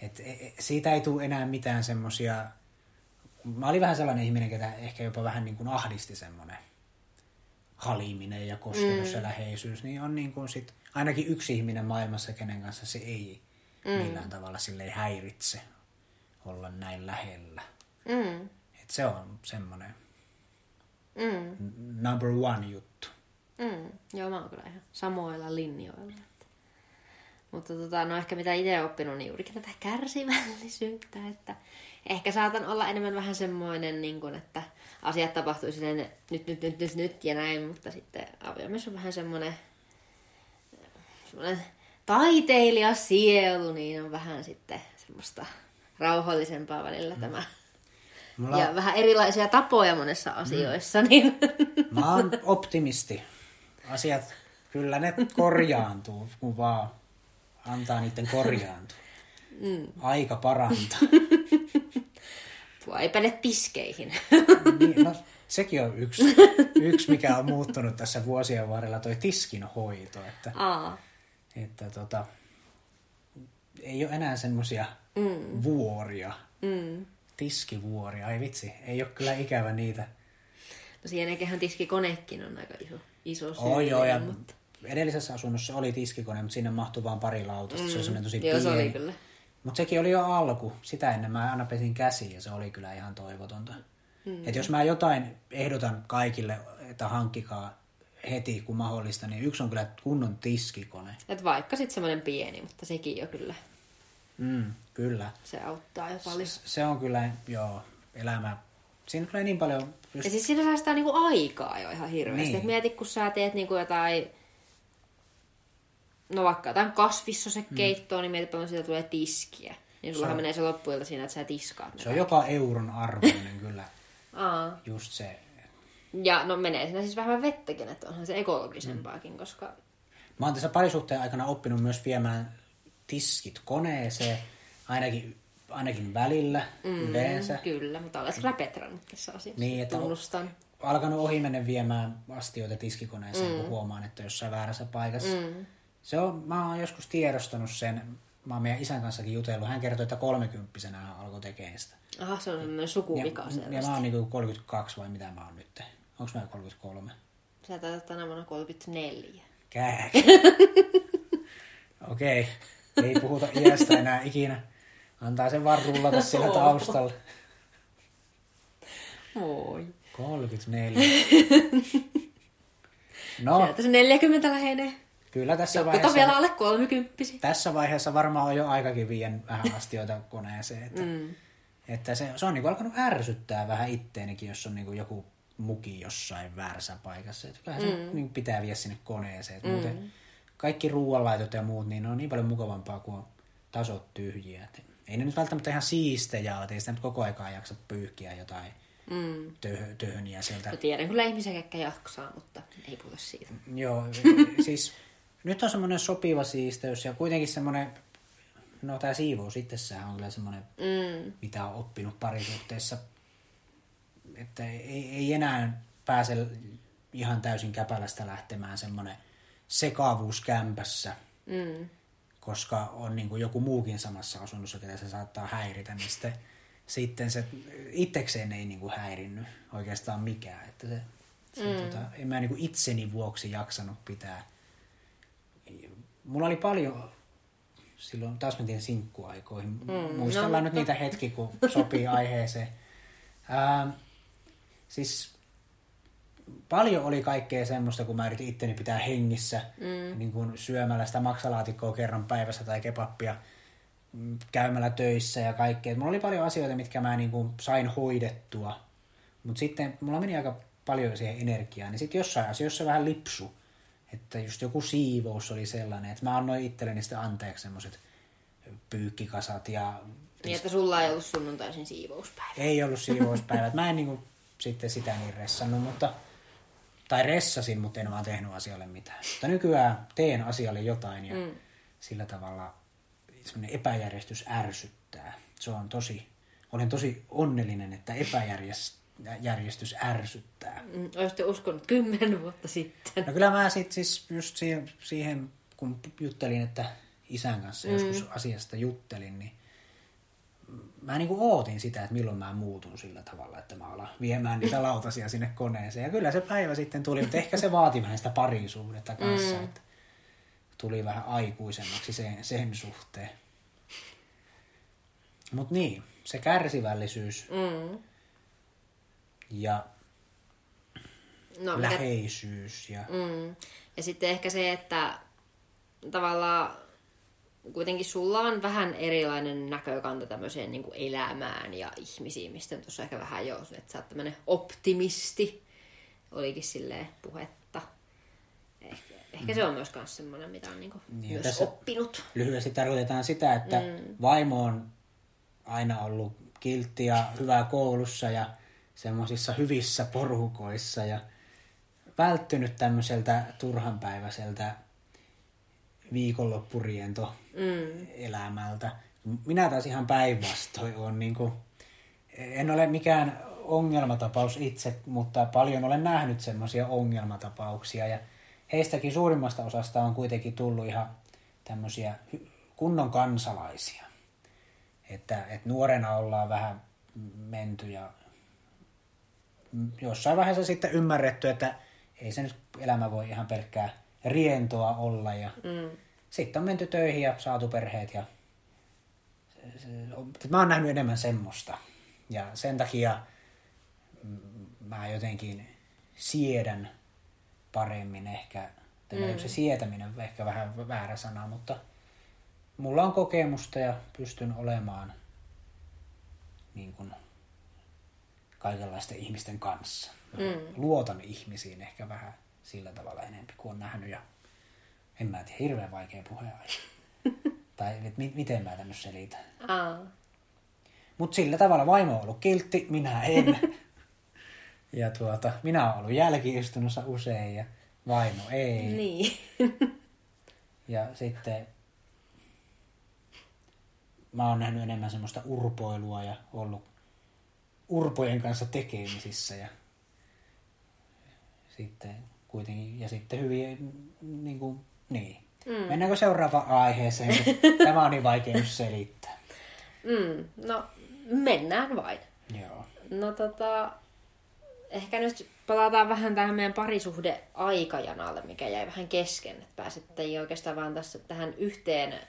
Et, e, e, siitä ei tule enää mitään semmosia... Mä olin vähän sellainen ihminen, ketä ehkä jopa vähän niin kuin ahdisti semmoinen haliminen ja kosketus mm. ja läheisyys, niin on niin kuin sit ainakin yksi ihminen maailmassa, kenen kanssa se ei mm. millään tavalla sille ei häiritse olla näin lähellä. Mm. Et se on semmoinen mm. number one juttu. Mm. Joo, mä oon kyllä ihan samoilla linjoilla. Mutta tota, no ehkä mitä itse oppinut, niin juurikin tätä kärsivällisyyttä, että ehkä saatan olla enemmän vähän semmoinen, niin kuin, että asiat tapahtuu silleen nyt, nyt, nyt, nyt, nyt ja näin, mutta sitten aviomies on vähän semmoinen, semmoinen taiteilija sielu, niin on vähän sitten semmoista rauhallisempaa välillä mm. tämä Mulla- ja vähän erilaisia tapoja monessa asioissa, niin [LAUGHS] Mä oon optimisti. Asiat, kyllä ne korjaantuu, kun vaan antaa niiden korjaantua. Mm. Aika parantaa. [LAUGHS] tuo ei päde tiskeihin. Niin, no, sekin on yksi, yksi, mikä on muuttunut tässä vuosien varrella, toi tiskinhoito. Että, Aa. että tota, ei ole enää semmoisia mm. vuoria, Mm. Tiskivuoria. Ai vitsi, ei ole kyllä ikävä niitä. No siihenkin tiskikonekin on aika iso, iso syy. Oi joo, ja mutta... edellisessä asunnossa oli tiskikone, mutta sinne mahtui vaan pari lautasta. Mm. Se oli semmoinen tosi Joo, se oli pieni. kyllä. Mutta sekin oli jo alku. Sitä ennen mä aina pesin käsiin ja se oli kyllä ihan toivotonta. Mm. Et jos mä jotain ehdotan kaikille, että hankkikaa heti kun mahdollista, niin yksi on kyllä kunnon tiskikone. Et vaikka sitten semmoinen pieni, mutta sekin jo kyllä, Mm, kyllä. se auttaa jo paljon. S- Se on kyllä, joo, elämä. Siinä tulee niin paljon just, Ja siis siinä säästää niinku aikaa jo ihan hirveästi. Niin. Niin. mieti, kun sä teet niinku jotain, no vaikka jotain kasvissosekeittoa, mm. niin mieti paljon siitä tulee tiskiä. Niin sullahan Se on- menee se loppuilta siinä, että sä tiskaat se on joka euron arvoinen kyllä [LAUGHS] Aa. just se. Ja no menee siinä siis vähän vettäkin, että onhan se ekologisempaakin, koska Mä oon tässä parisuhteen aikana oppinut myös viemään tiskit koneeseen, ainakin, ainakin välillä mm, yleensä. kyllä, mutta olet petrannut tässä asiassa. Niin, että Tunnustan. alkanut ohimennen viemään astioita tiskikoneeseen, mm. kun huomaan, että jossain väärässä paikassa. Mm. Se on, mä oon joskus tiedostanut sen, mä oon meidän isän kanssakin jutellut, hän kertoi, että kolmekymppisenä hän alkoi tekemään sitä. Aha, se on semmoinen Ja, sukuvika ja selvästi. mä oon niinku 32 vai mitä mä oon nyt? Onko mä 33? Sä taitat tänä vuonna 34. Kääk. [LAUGHS] Okei, okay. Ei puhuta iästä enää ikinä. Antaa sen vaan rullata siellä taustalla. Oi. 34. No, Sieltä se 40 lähenee. kyllä tässä Jotkut on vaiheessa... vielä alle 30. tässä vaiheessa varmaan on jo aikakin vien vähän astioita koneeseen. Että, mm. että se, se on niinku alkanut ärsyttää vähän itteenikin, jos on niinku joku muki jossain väärässä paikassa. Että kyllähän se mm. niinku pitää viedä sinne koneeseen. Että mm. muuten kaikki ruoanlaitot ja muut, niin ne on niin paljon mukavampaa, kuin tasot tyhjiä. Että ei ne nyt välttämättä ihan siistejä ole, ei sitä nyt koko aikaa jaksa pyyhkiä jotain mm. töh- töhöniä sieltä Mä tiedän kyllä ihmisiä, ketkä jaksaa, mutta ei puhuta siitä. Joo, [LAUGHS] siis nyt on semmoinen sopiva siisteys ja kuitenkin semmoinen, no tämä siivous itsessään on kyllä semmoinen, mm. mitä on oppinut parisuhteessa, että ei, ei enää pääse ihan täysin käpälästä lähtemään semmoinen sekavuus kämpässä, mm. koska on niin kuin joku muukin samassa asunnossa, ketä se saattaa häiritä, niin sitten, sitten se itsekseen ei niin kuin häirinnyt oikeastaan mikään, että se, se mm. tota, en mä niin kuin itseni vuoksi jaksanut pitää. Mulla oli paljon, silloin taas mentiin sinkkuaikoihin, mm, muistellaan no, nyt niitä hetki, kun sopii aiheeseen. Ää, siis paljon oli kaikkea semmoista, kun mä yritin itteni pitää hengissä, mm. niin kuin syömällä sitä maksalaatikkoa kerran päivässä tai kebappia, mm, käymällä töissä ja kaikkea. Et Mulla oli paljon asioita, mitkä mä niin kuin sain hoidettua, mutta sitten mulla meni aika paljon siihen energiaa, niin sitten jossain asioissa vähän lipsu. Että just joku siivous oli sellainen, että mä annoin itselleni sitten anteeksi semmoiset pyykkikasat ja Niin, että sulla ei ollut sunnuntaisin siivouspäivä. ei ollut siivouspäivät. Mä en niinku sitten sitä niin ressannut, mutta, tai ressasin, mutta en vaan tehnyt asialle mitään. Mutta nykyään teen asialle jotain ja mm. sillä tavalla semmoinen epäjärjestys ärsyttää. Se on tosi, olen tosi onnellinen, että epäjärjestys ärsyttää. Mm, olisitte uskonut kymmenen vuotta sitten. No kyllä mä sit siis just siihen, siihen kun juttelin, että isän kanssa mm. joskus asiasta juttelin, niin mä niinku ootin sitä, että milloin mä muutun sillä tavalla, että mä alan viemään niitä [LAUGHS] lautasia sinne koneeseen. Ja kyllä se päivä sitten tuli, mutta ehkä se vaati vähän sitä parisuhdetta kanssa, mm. että tuli vähän aikuisemmaksi sen, sen suhteen. Mutta niin, se kärsivällisyys Mm. ja No, läheisyys ja Mm. Ja sitten ehkä se, että tavallaan kuitenkin sulla on vähän erilainen näkökanta tämmöiseen niin kuin elämään ja ihmisiin, mistä tuossa ehkä vähän jo, että sä oot tämmöinen optimisti, olikin silleen puhetta. Ehkä, ehkä se on myös kans semmoinen, mitä on niin kuin Niin, myös tässä- oppinut. lyhyesti tarkoitetaan sitä, että mm. vaimo on aina ollut kiltti ja hyvää koulussa ja semmoisissa hyvissä porukoissa ja välttynyt tämmöiseltä turhanpäiväiseltä viikonloppuriento mm. elämältä. Minä taas ihan päinvastoin on niin kuin, en ole mikään ongelmatapaus itse, mutta paljon olen nähnyt semmoisia ongelmatapauksia ja heistäkin suurimmasta osasta on kuitenkin tullut ihan tämmöisiä kunnon kansalaisia. Että, että nuorena ollaan vähän menty ja jossain vaiheessa sitten ymmärretty, että ei se nyt elämä voi ihan pelkkää rientoa olla. Ja mm. Sitten on menty töihin ja saatu perheet. Ja mä oon nähnyt enemmän semmoista. Ja sen takia mä jotenkin siedän paremmin ehkä, mm. se sietäminen ehkä vähän väärä sana, mutta mulla on kokemusta ja pystyn olemaan niin kuin kaikenlaisten ihmisten kanssa. Mm. Luotan ihmisiin ehkä vähän sillä tavalla enemmän kuin on nähnyt ja en mä tiedä, hirveän vaikea puheenaihe. [LAUGHS] tai et, mi- miten mä tämmöistä selitän. Mutta sillä tavalla vaimo on ollut kiltti, minä en. [LAUGHS] ja tuota, minä olen ollut jälkiistunnossa usein ja vaimo ei. Niin. [LAUGHS] ja sitten mä oon nähnyt enemmän semmoista urpoilua ja ollut urpojen kanssa tekemisissä ja sitten kuitenkin, ja sitten hyvin, niin kuin, niin. Mm. Mennäänkö seuraavaan aiheeseen, [LAUGHS] tämä on niin vaikea selittää. Mm, no, mennään vain. Joo. No tota, ehkä nyt palataan vähän tähän meidän parisuhde aikajanalle, mikä jäi vähän kesken. Että pääsette oikeastaan vaan tässä tähän yhteen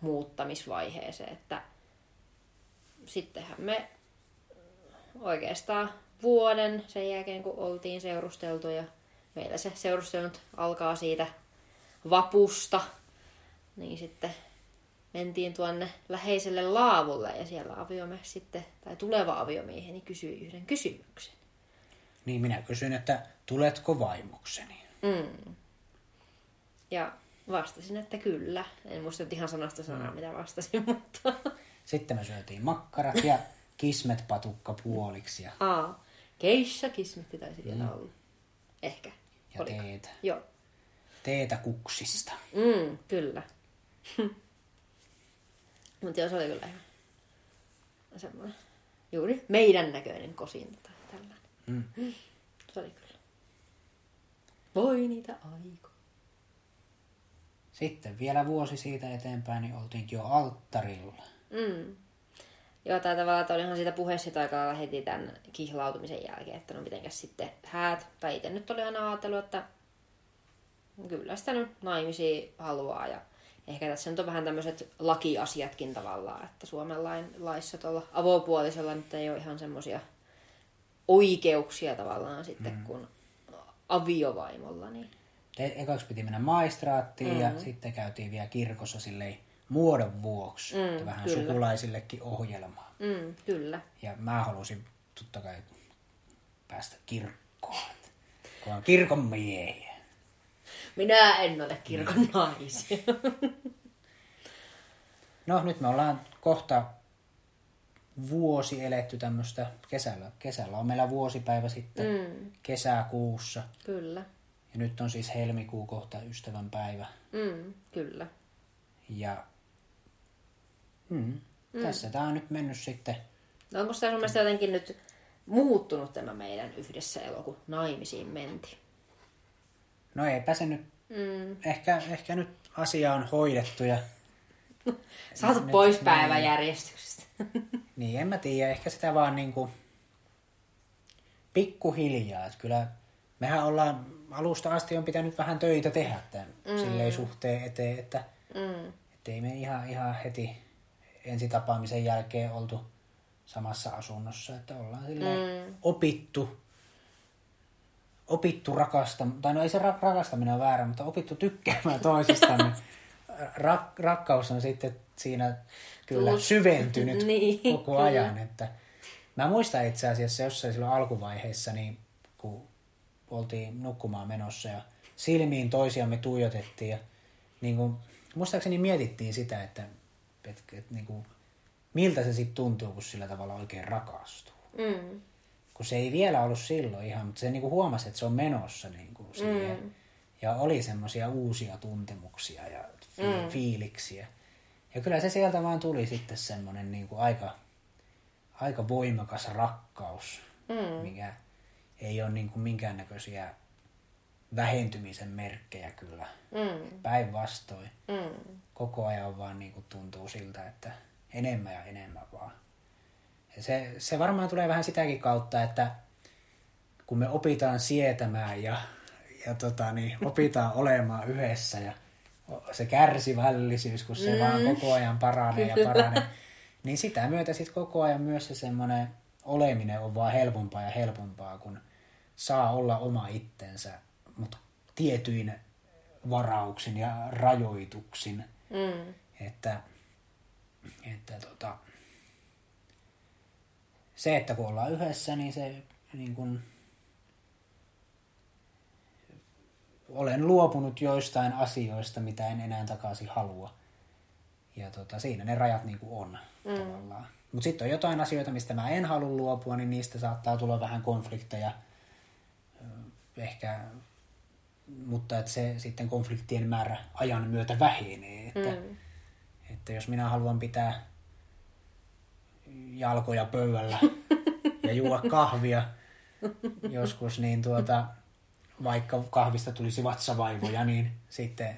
muuttamisvaiheeseen, että sittenhän me oikeastaan vuoden sen jälkeen, kun oltiin seurusteltu ja meillä se seurustelun alkaa siitä vapusta, niin sitten mentiin tuonne läheiselle laavulle ja siellä aviomies sitten, tai tuleva aviomieheni kysyi yhden kysymyksen. Niin minä kysyin, että tuletko vaimokseni? Mm. Ja vastasin, että kyllä. En muista nyt ihan sanasta sanaa, mm. mitä vastasin, [LAUGHS] mutta... Sitten me syötiin makkarat ja kismet patukka puoliksi. Ja... Aa, keissa kismetti taisi vielä mm. olla. Ehkä. Ja Oliko? teetä. Joo. Teetä kuksista. Mm, kyllä. [LAUGHS] Mutta joo, se oli kyllä ihan semmoinen juuri meidän näköinen kosinta tai tällainen. Mm. Se oli kyllä. Voi niitä aikoja. Sitten vielä vuosi siitä eteenpäin, niin oltiinkin jo alttarilla. Mm. Joo, tai tavallaan, että olihan siitä puheessa aika heti tämän kihlautumisen jälkeen, että no mitenkäs sitten häät. Tai itse nyt oli aina ajatellut, että kyllä sitä nyt naimisia haluaa. Ja ehkä tässä nyt on vähän tämmöiset lakiasiatkin tavallaan, että Suomen lain, laissa tuolla avopuolisella nyt ei ole ihan semmoisia oikeuksia tavallaan sitten mm. kuin aviovaimolla. Niin. Ekaksi piti mennä maistraattiin mm. ja sitten käytiin vielä kirkossa silleen muodon vuoksi. Mm, vähän kyllä. sukulaisillekin ohjelmaa. Mm, kyllä. Ja mä halusin totta kai päästä kirkkoon. Kun on kirkon miehiä. Minä en ole kirkon mm. naisia. no nyt me ollaan kohta vuosi eletty tämmöistä kesällä. Kesällä on meillä vuosipäivä sitten mm. kesäkuussa. Kyllä. Ja nyt on siis helmikuu kohta ystävän päivä. Mm, kyllä. Ja Mm. Mm. Tässä tämä on nyt mennyt sitten. No onko tämä sun mielestä jotenkin nyt muuttunut tämä meidän yhdessä elo, kun naimisiin menti? No eipä se nyt. Mm. Ehkä, ehkä nyt asia on hoidettu ja... [LAUGHS] Saatu nyt, pois päiväjärjestyksestä. [LAUGHS] niin, en mä tiedä. Ehkä sitä vaan niinku pikkuhiljaa. Että kyllä mehän ollaan alusta asti on pitänyt vähän töitä tehdä tämän mm. silleen suhteen eteen, että mm. ei me ihan, ihan heti ensitapaamisen jälkeen oltu samassa asunnossa, että ollaan mm. opittu, opittu rakastamaan, tai no ei se rakastaminen ole väärä, mutta opittu tykkäämään toisistamme. Rak, rakkaus on sitten siinä kyllä Tuus. syventynyt [LAUGHS] niin, koko ajan, kyllä. että mä muistan itse asiassa jossain silloin alkuvaiheessa, niin kun oltiin nukkumaan menossa ja silmiin toisiamme tuijotettiin ja niin kuin, muistaakseni mietittiin sitä, että että, että niin kuin, miltä se sitten tuntuu, kun sillä tavalla oikein rakastuu. Mm. Kun se ei vielä ollut silloin ihan, mutta se niinku huomasi, että se on menossa niinku siihen. Mm. Ja oli semmoisia uusia tuntemuksia ja fi- mm. fiiliksiä. Ja kyllä se sieltä vaan tuli sitten semmoinen niinku aika, aika voimakas rakkaus, mm. mikä ei ole niinku minkäännäköisiä vähentymisen merkkejä kyllä. Mm. Päinvastoin. Mm. Koko ajan vaan niinku tuntuu siltä, että enemmän ja enemmän vaan. Ja se, se varmaan tulee vähän sitäkin kautta, että kun me opitaan sietämään ja, ja tota, niin, [LAUGHS] opitaan olemaan yhdessä ja se kärsivällisyys, kun se mm. vaan koko ajan paranee ja paranee, niin sitä myötä sitten koko ajan myös se semmoinen oleminen on vaan helpompaa ja helpompaa, kun saa olla oma itsensä, mutta tietyin varauksin ja rajoituksin. Mm. Että, että tota, se, että kun ollaan yhdessä, niin se niin kun, olen luopunut joistain asioista, mitä en enää takaisin halua. Ja tota, siinä ne rajat niin kuin on mm. tavallaan. Mutta sitten on jotain asioita, mistä mä en halua luopua, niin niistä saattaa tulla vähän konflikteja. Ehkä, mutta että se sitten konfliktien määrä ajan myötä vähenee. Että, mm. että jos minä haluan pitää jalkoja pöydällä [LAUGHS] ja juo kahvia joskus, niin tuota, vaikka kahvista tulisi vatsavaivoja, niin sitten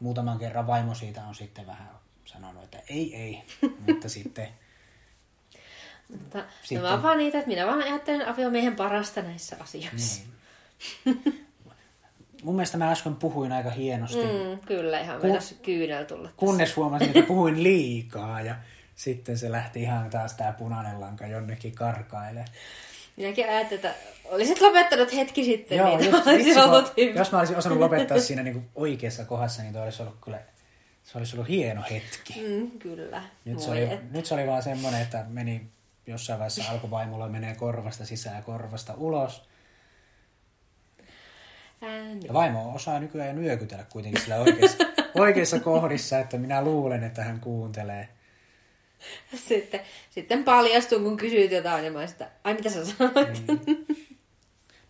muutaman kerran vaimo siitä on sitten vähän sanonut, että ei, ei, mutta sitten... Mutta sitten... mä vaan niitä, että minä vaan ajattelen aviomiehen parasta näissä asioissa. Niin. [LAUGHS] Mun mielestä mä äsken puhuin aika hienosti. Mm, kyllä, ihan Ku... kyynel tulla. Kunnes huomasin, että puhuin liikaa ja sitten se lähti ihan taas tää punainen lanka jonnekin karkaille. Minäkin ajattelin, että olisit lopettanut hetki sitten, Joo, niin just, [LAUGHS] olisi ollut hyvä. Jos mä olisin osannut lopettaa [LAUGHS] siinä niin kuin oikeassa kohdassa, niin toi olisi ollut kyllä se olisi ollut hieno hetki. Mm, kyllä. Nyt se, oli, nyt se oli vaan semmoinen, että meni jossain vaiheessa alkuvaimulla menee korvasta sisään ja korvasta ulos. Ää, ja vaimo osaa nykyään jo nyökytellä kuitenkin sillä oikeassa, [LAUGHS] oikeissa kohdissa, että minä luulen, että hän kuuntelee. Sitten, sitten paljastun, kun kysyt jotain, ja mä että ai mitä sä sanoit? Niin.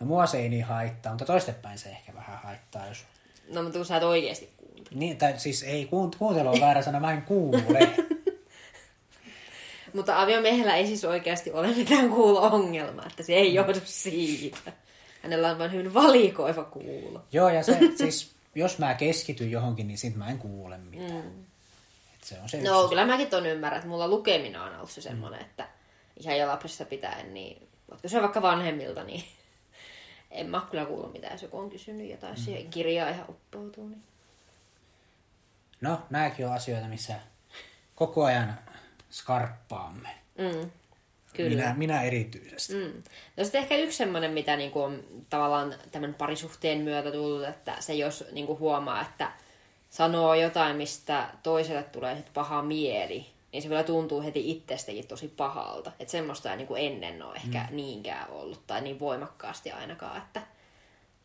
No mua se ei niin haittaa, mutta toistepäin se ehkä vähän haittaa, jos... No mutta kun sä et oikeasti kuuntele. Niin, tai siis ei, kuuntelu on väärä sana, mä en kuule. [LAUGHS] mutta aviomiehellä ei siis oikeasti ole mitään kuulo-ongelmaa, että se ei johdu siitä. Hänellä on vain hyvin valikoiva kuulo. Joo, ja se [LAUGHS] siis, jos mä keskityn johonkin, niin sit mä en kuule mitään. Mm. Se on se no yksi. kyllä mäkin ton ymmärrän, että mulla lukeminen on ollut se semmoinen, mm. että ihan jo lapsesta pitäen, niin voitko se vaikka vanhemmilta, niin [LAUGHS] en mä kyllä kuullut mitään, jos joku on kysynyt jotain, mm. siihen kirjaa ihan uppoutuu. Niin. No, nämäkin on asioita, missä koko ajan skarppaamme. Mm. Kyllä. Minä, minä erityisesti. Mm. No sitten ehkä yksi semmoinen, mitä niinku on tavallaan tämän parisuhteen myötä tullut, että se jos niinku huomaa, että sanoo jotain, mistä toiselle tulee sit paha mieli, niin se vielä tuntuu heti itsestäkin tosi pahalta. Että semmoista ei niin kuin ennen ole ehkä mm. niinkään ollut, tai niin voimakkaasti ainakaan, että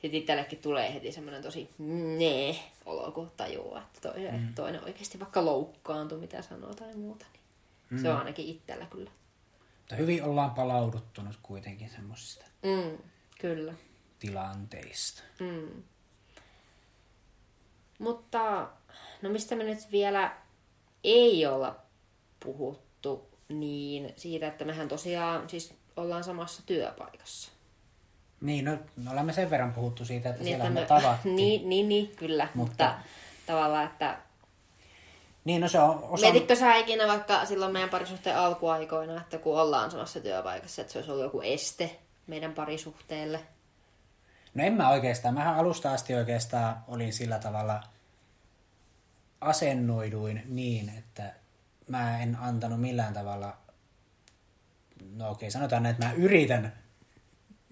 sitten itsellekin tulee heti semmoinen tosi nee olo, kun tajuaa, että toinen, mm. toinen oikeasti vaikka loukkaantuu, mitä sanoo tai muuta. Niin mm. Se on ainakin itsellä kyllä. Mutta hyvin ollaan palauduttunut kuitenkin semmoisista mm, kyllä. tilanteista. Mm. Mutta no mistä me nyt vielä ei olla puhuttu, niin siitä, että mehän tosiaan siis ollaan samassa työpaikassa. Niin, no me olemme sen verran puhuttu siitä, että niin, siellä että me, me tavattiin. [LAUGHS] Niin, niin, niin kyllä, mutta, mutta tavallaan, että... Niin, no se on... Osa... Mietitkö sä ikinä vaikka silloin meidän parisuhteen alkuaikoina, että kun ollaan samassa työpaikassa, että se olisi ollut joku este meidän parisuhteelle? No en mä oikeastaan. Mähän alusta asti oikeastaan olin sillä tavalla asennoiduin niin, että mä en antanut millään tavalla, no okei, sanotaan näin, että mä yritän,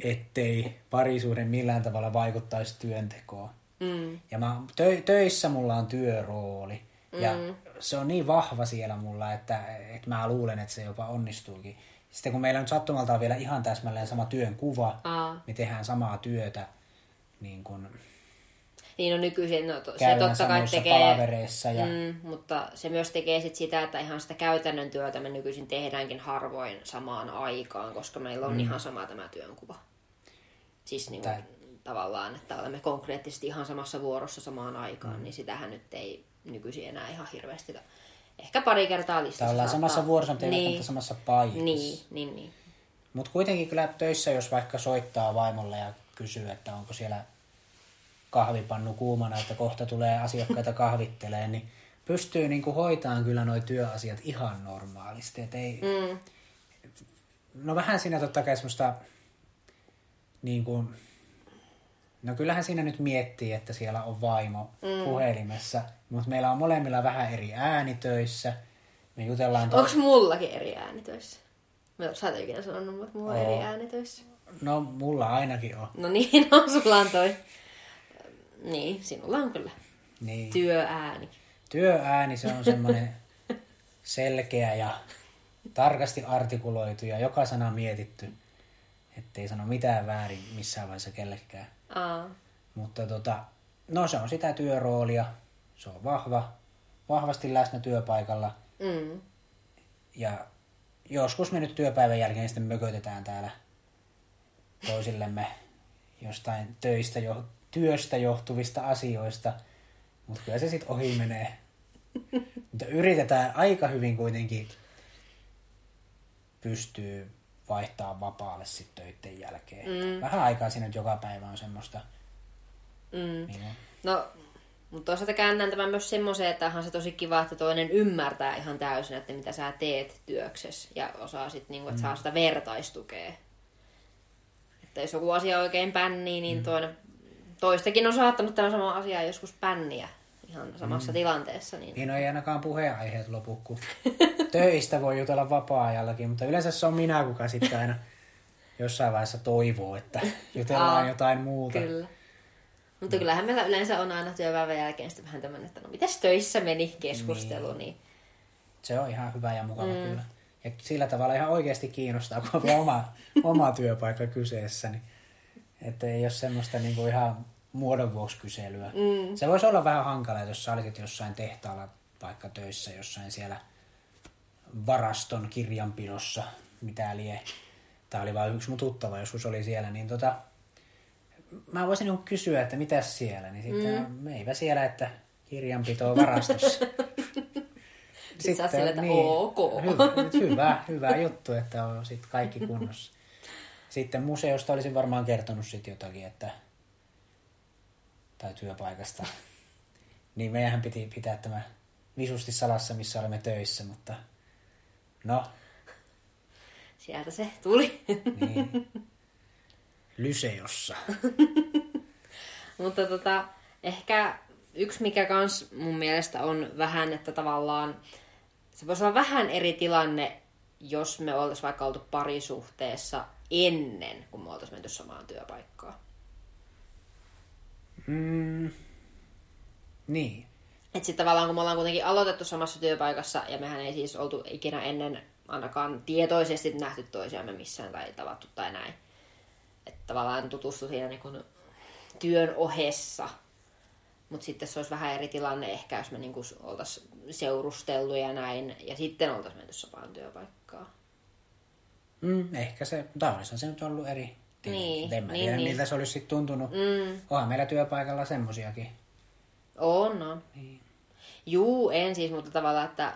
ettei parisuuden millään tavalla vaikuttaisi työntekoon. Mm. Ja mä, tö, töissä mulla on työrooli. Mm. Ja se on niin vahva siellä mulla, että, että mä luulen, että se jopa onnistuukin. Sitten kun meillä on sattumalta on vielä ihan täsmälleen sama työn kuva, Aa. me tehdään samaa työtä, niin kun... Niin on nykyisin, no, to, se totta kai tekee... palavereissa ja Mm, mutta se myös tekee sit sitä, että ihan sitä käytännön työtä me nykyisin tehdäänkin harvoin samaan aikaan, koska meillä on mm. ihan sama tämä työnkuva. Siis niin kuin, tavallaan, että olemme konkreettisesti ihan samassa vuorossa samaan aikaan, mm. niin sitähän nyt ei nykyisin enää ihan hirveästi. Ehkä pari kertaa listassa. tai ollaan saattaa- samassa vuorossa, mutta niin, samassa paikassa. niin, niin, niin. Mutta kuitenkin kyllä töissä, jos vaikka soittaa vaimolle ja kysyy, että onko siellä kahvipannu kuumana, että kohta tulee asiakkaita [LAUGHS] kahvittelee, niin pystyy niinku hoitamaan kyllä nuo työasiat ihan normaalisti. Et ei, Mm, no vähän siinä totta kai semmoista, niin kuin, no kyllähän siinä nyt miettii, että siellä on vaimo mm. puhelimessa, mutta meillä on molemmilla vähän eri äänitöissä. Me jutellaan, to- Onko mullakin eri äänitöissä? Mä sä et ikinä sanonut, että mulla on eri äänitöissä. no mulla ainakin on. No niin, [LAUGHS] no sulla on toi. Niin, sinulla on kyllä Niin. työääni. Työääni, se on semmoinen [LAUGHS] selkeä ja tarkasti artikuloitu ja joka sana mietitty, ettei sano mitään väärin missään vaiheessa kellekään. Aa. Mutta tota, no se on sitä työroolia, se on vahva, vahvasti läsnä työpaikalla Mm. ja joskus me nyt työpäivän jälkeen sitten mökötetään täällä toisillemme jostain töistä jo, työstä johtuvista asioista, mutta kyllä se sitten ohi menee. Mutta yritetään aika hyvin kuitenkin pystyy vaihtaa vapaalle sitten töiden jälkeen. Mm. Vähän aikaa siinä joka päivä on semmoista. Mm. Niin on. No, mutta toisaalta käännän tämän myös semmoiseen, että onhan se tosi kiva, että toinen ymmärtää ihan täysin, että mitä sä teet työksessä ja osaa sitten, niinku, että saa sitä vertaistukea. Että jos joku asia oikein pännii, niin toinen, toistakin on saattanut tämä sama asia joskus pänniä ihan samassa tilanteessa. Niin, Niin no ei ainakaan puheenaiheet lopu, kun töistä voi jutella vapaa-ajallakin, mutta yleensä se on minä, kuka sitten aina jossain vaiheessa toivoo, että jutellaan Aa, jotain muuta. Kyllä. Mutta kyllähän meillä yleensä on aina työpäivän jälkeen sitten vähän tämmöinen, että no mitäs töissä meni keskustelu, niin, niin Se on ihan hyvä ja mukava mm. kyllä. Ja sillä tavalla ihan oikeasti kiinnostaa, kun on oma, [LAUGHS] oma työpaikka kyseessä, niin että ei ole semmoista niin kuin ihan muodon vuoksi kyselyä. Mm. Se voisi olla vähän hankala, jos sä olisit jossain tehtaalla vaikka töissä jossain siellä varaston kirjanpidossa, mitä lie. Tämä oli vain yksi mun tuttava, joskus oli siellä, niin tota, mä voisin niin kysyä, että mitäs siellä, niin sitten mm. eipä siellä, että kirjanpito varastossa. [LAUGHS] Sitten oot sillä, että ok. Hyvä, hyvä, hyvä juttu, että on sitten kaikki kunnossa. Sitten museosta olisin varmaan kertonut sitten jotakin, että tai työpaikasta. Niin meidän piti pitää tämä visusti salassa, missä olemme töissä, mutta no, sieltä se tuli. niin. Lyseossa. [LAUGHS] Mutta tota, ehkä yksi mikä kans mun mielestä on vähän, että tavallaan se voisi olla vähän eri tilanne, jos me oltaisiin vaikka oltu parisuhteessa ennen, kuin me oltaisiin menty samaan työpaikkaan. Mm, niin. Että sitten tavallaan kun me ollaan kuitenkin aloitettu samassa työpaikassa ja mehän ei siis oltu ikinä ennen ainakaan tietoisesti nähty toisiamme missään tai tavattu tai näin. Että tavallaan tutustu siinä niin työn ohessa. Mutta sitten se olisi vähän eri tilanne ehkä, jos me niin oltaisiin seurustellut ja näin, ja sitten oltaisiin menty samaan työpaikkaan. Mm, ehkä se, tai olisihan se nyt ollut eri Niin, en mä niin, tiedä, niin. miltä se olisi sitten tuntunut. Mm, Onhan meillä työpaikalla semmosiakin. on, on. Niin. Juu, en siis, mutta tavallaan, että,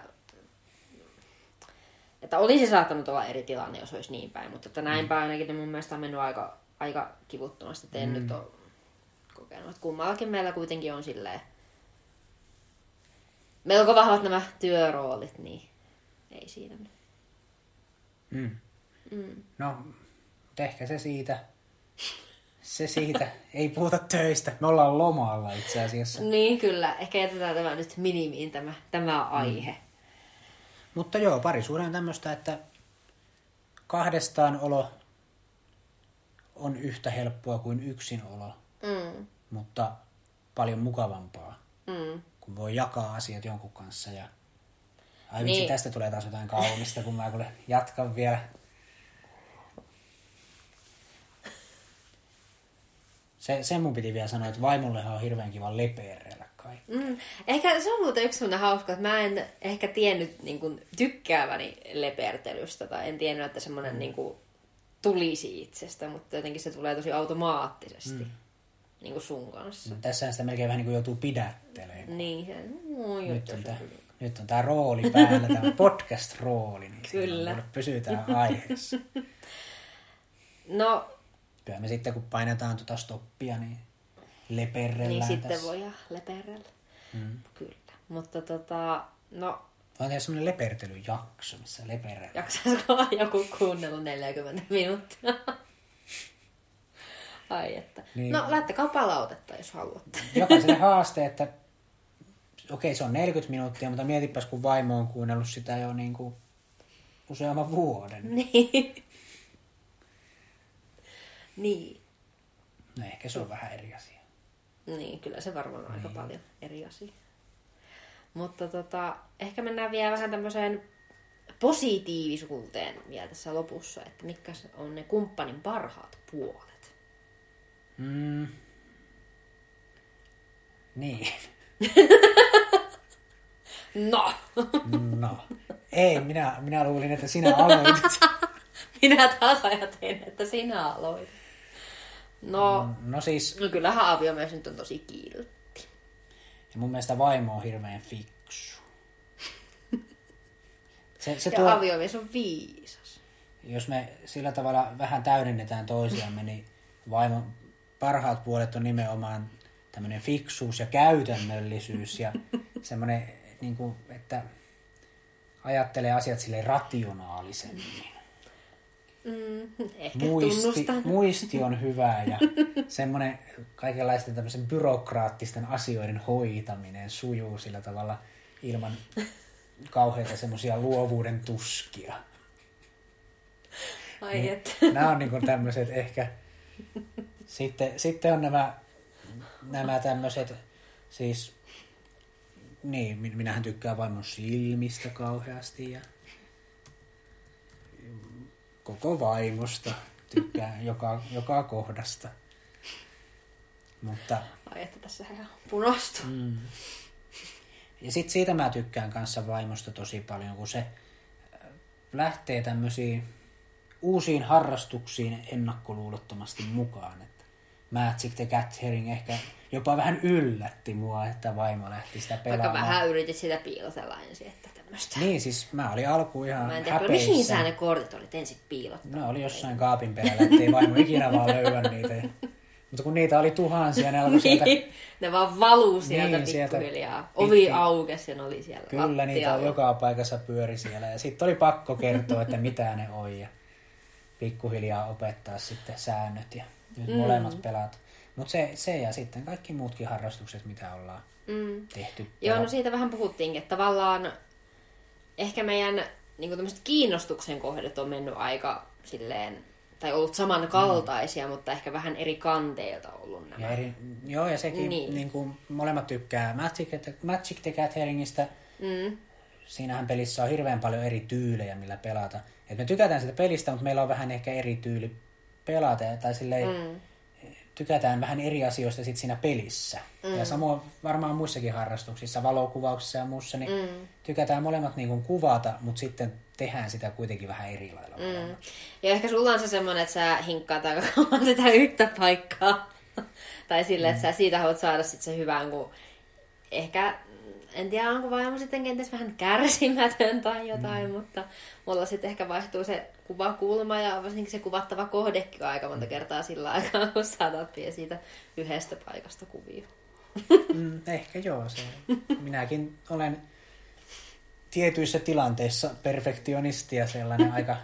että olisi saattanut olla eri tilanne, jos olisi niin päin. Mutta että näin päin ainakin niin mun mielestä on mennyt aika, aika kivuttomasti. että En nyt ole kokenut. Kummallakin meillä kuitenkin on silleen melko vahvat nämä työroolit, niin ei siinä. Mm. Mm. No, mutta ehkä se siitä. Se siitä. Ei puhuta töistä. Me ollaan lomalla itse asiassa. Niin, kyllä. Ehkä jätetään tämä nyt minimiin tämä, tämä aihe. Mutta joo, parisuhde on tämmöistä, että kahdestaan olo on yhtä helppoa kuin yksin olo, Mm. mutta paljon mukavampaa, Mm. kun voi jakaa asiat jonkun kanssa. Ja... Ai Niin. vitsi, tästä tulee taas jotain kaunista, kun mä kuule jatkan vielä. Se, sen mun piti vielä sanoa, että vaimollehan on hirveän kiva lepeerellä kaikki. Mm. Ehkä se on muuten yksi sellainen hauska, että mä en ehkä tiennyt niin kuin, tykkääväni lepertelystä tai en tiennyt, että semmoinen mm. niin kuin, tulisi itsestä, mutta jotenkin se tulee tosi automaattisesti mm. niin kuin sun kanssa. Mm, Tässä sitä melkein vähän niin kuin joutuu pidättelemään. Niin, se, no, Nyt on, tää, nyt on tämä rooli päällä, tämä podcast-rooli, niin Kyllä. pysytään aiheessa. [LAUGHS] No, Kyllä me sitten kun painetaan tuota stoppia, niin leperrellään niin tässä. sitten voi leperellä. Mm. Kyllä. Mutta tota, no, Voin tehdä semmoinen lepertelyjakso, missä leperrellään. jaksaisiko joku kuunnella 40 minuuttia? Ai että. Niin. No, laittakaa palautetta, jos haluatte. Jokaiselle haaste, että okei se on 40 minuuttia, mutta mietipäs kun vaimo on kuunnellut sitä jo niin kuin useamman vuoden. niin. Niin. No ehkä se on vähän eri asia. Niin, kyllä se varmaan on aika paljon eri asia. Mutta tota, ehkä mennään vielä vähän tämmöiseen positiivisuuteen vielä tässä lopussa, että mitkä on ne kumppanin parhaat puolet. Mm. Niin. [LAUGHS] No! [LAUGHS] No. Ei, minä, minä luulin, että sinä aloitit. [LAUGHS] Minä taas ajattelin, että sinä aloit. No, No siis, no kyllähän aviomies nyt on tosi kiltti. ja mun mielestä vaimo on hirveän fiksu. [LAUGHS] Se, se Ja tuo, aviomies on viisas. jos me sillä tavalla vähän täydennetään toisiamme, niin vaimon parhaat puolet on nimenomaan tämmöinen fiksuus ja käytännöllisyys ja [LAUGHS] semmoinen, niin kuin, että ajattelee asiat sille rationaalisemmin. Mm, ehkä Muisti, muisti on hyvä ja [LAUGHS] semmoinen kaikenlaisten tämmöisen byrokraattisten asioiden hoitaminen sujuu sillä tavalla ilman kauheita semmoisia luovuuden tuskia. Ai että. Nämä on niin tämmöiset ehkä... Sitten, sitten on nämä, nämä tämmöiset, siis... Niin, min- minähän tykkään vaimon silmistä kauheasti ja koko vaimosta tykkään [LAUGHS] joka, joka kohdasta. Mutta Ai että tässä ihan punastu. Mm. Ja sitten siitä mä tykkään kanssa vaimosta tosi paljon, kun se äh, lähtee tämmöisiin uusiin harrastuksiin ennakkoluulottomasti mukaan. Magic the Gathering ehkä jopa vähän yllätti mua, että vaimo lähti sitä Vaikka pelaamaan. vähän yritit sitä piilotella ensin, että tämmöistä. Niin, siis mä olin alkuun ihan Mä en tiedä, häpeissä. mihin sä ne kortit olit ensin piilot. No oli jossain kaapin perällä, ettei vaimo ikinä vaan löyä niitä. Mutta kun niitä oli tuhansia, ne alkoi sieltä... Niin, ne vaan valuu sieltä Niin, sieltä pikkuhiljaa. Ovi aukesi ja ne oli siellä Kyllä niitä lattialla. joka paikassa pyöri siellä. Ja sitten oli pakko kertoa, että mitä ne on. Ja pikkuhiljaa opettaa sitten säännöt ja nyt mm. molemmat pelaat. Mutta se, se ja sitten kaikki muutkin harrastukset, mitä ollaan Mm. tehty. Joo, no siitä vähän puhuttiinkin, että tavallaan ehkä meidän niin tämmöiset kiinnostuksen kohdat on mennyt aika silleen, tai ollut samankaltaisia, mm. mutta ehkä vähän eri kanteilta ollut nämä. Ja eri, joo, ja sekin, niin. Niin. Kuin molemmat tykkää Magic, Magic the Gatheringistä. Mm. Siinähän pelissä on hirveän paljon eri tyylejä, millä pelata. Et me tykätään sitä pelistä, mutta meillä on vähän ehkä eri tyyli pelata. Tai silleen, Mm. tykätään vähän eri asioista sit siinä pelissä. Mm. Ja samoin varmaan muissakin harrastuksissa, valokuvauksissa ja muussa, niin mm. tykätään molemmat niin kuin kuvata, mutta sitten tehdään sitä kuitenkin vähän eri lailla. Mm. Ja ehkä sulla on se semmoinen, että sä hinkkaat aika [LAUGHS] kauan sitä yhtä paikkaa. [LAUGHS] tai silleen, että sä siitä haluat saada sit se hyvän, kun ehkä, en tiedä onko vaimo sitten kenties vähän kärsimätön tai jotain, mm. mutta mulla sitten ehkä vaihtuu se kuvakulma ja varsinkin se kuvattava kohdekin aika monta kertaa sillä aikaa, kun saatat vie siitä yhdestä paikasta kuvia. Mm, ehkä joo. Se. Minäkin olen tietyissä tilanteissa perfektionisti ja sellainen aika,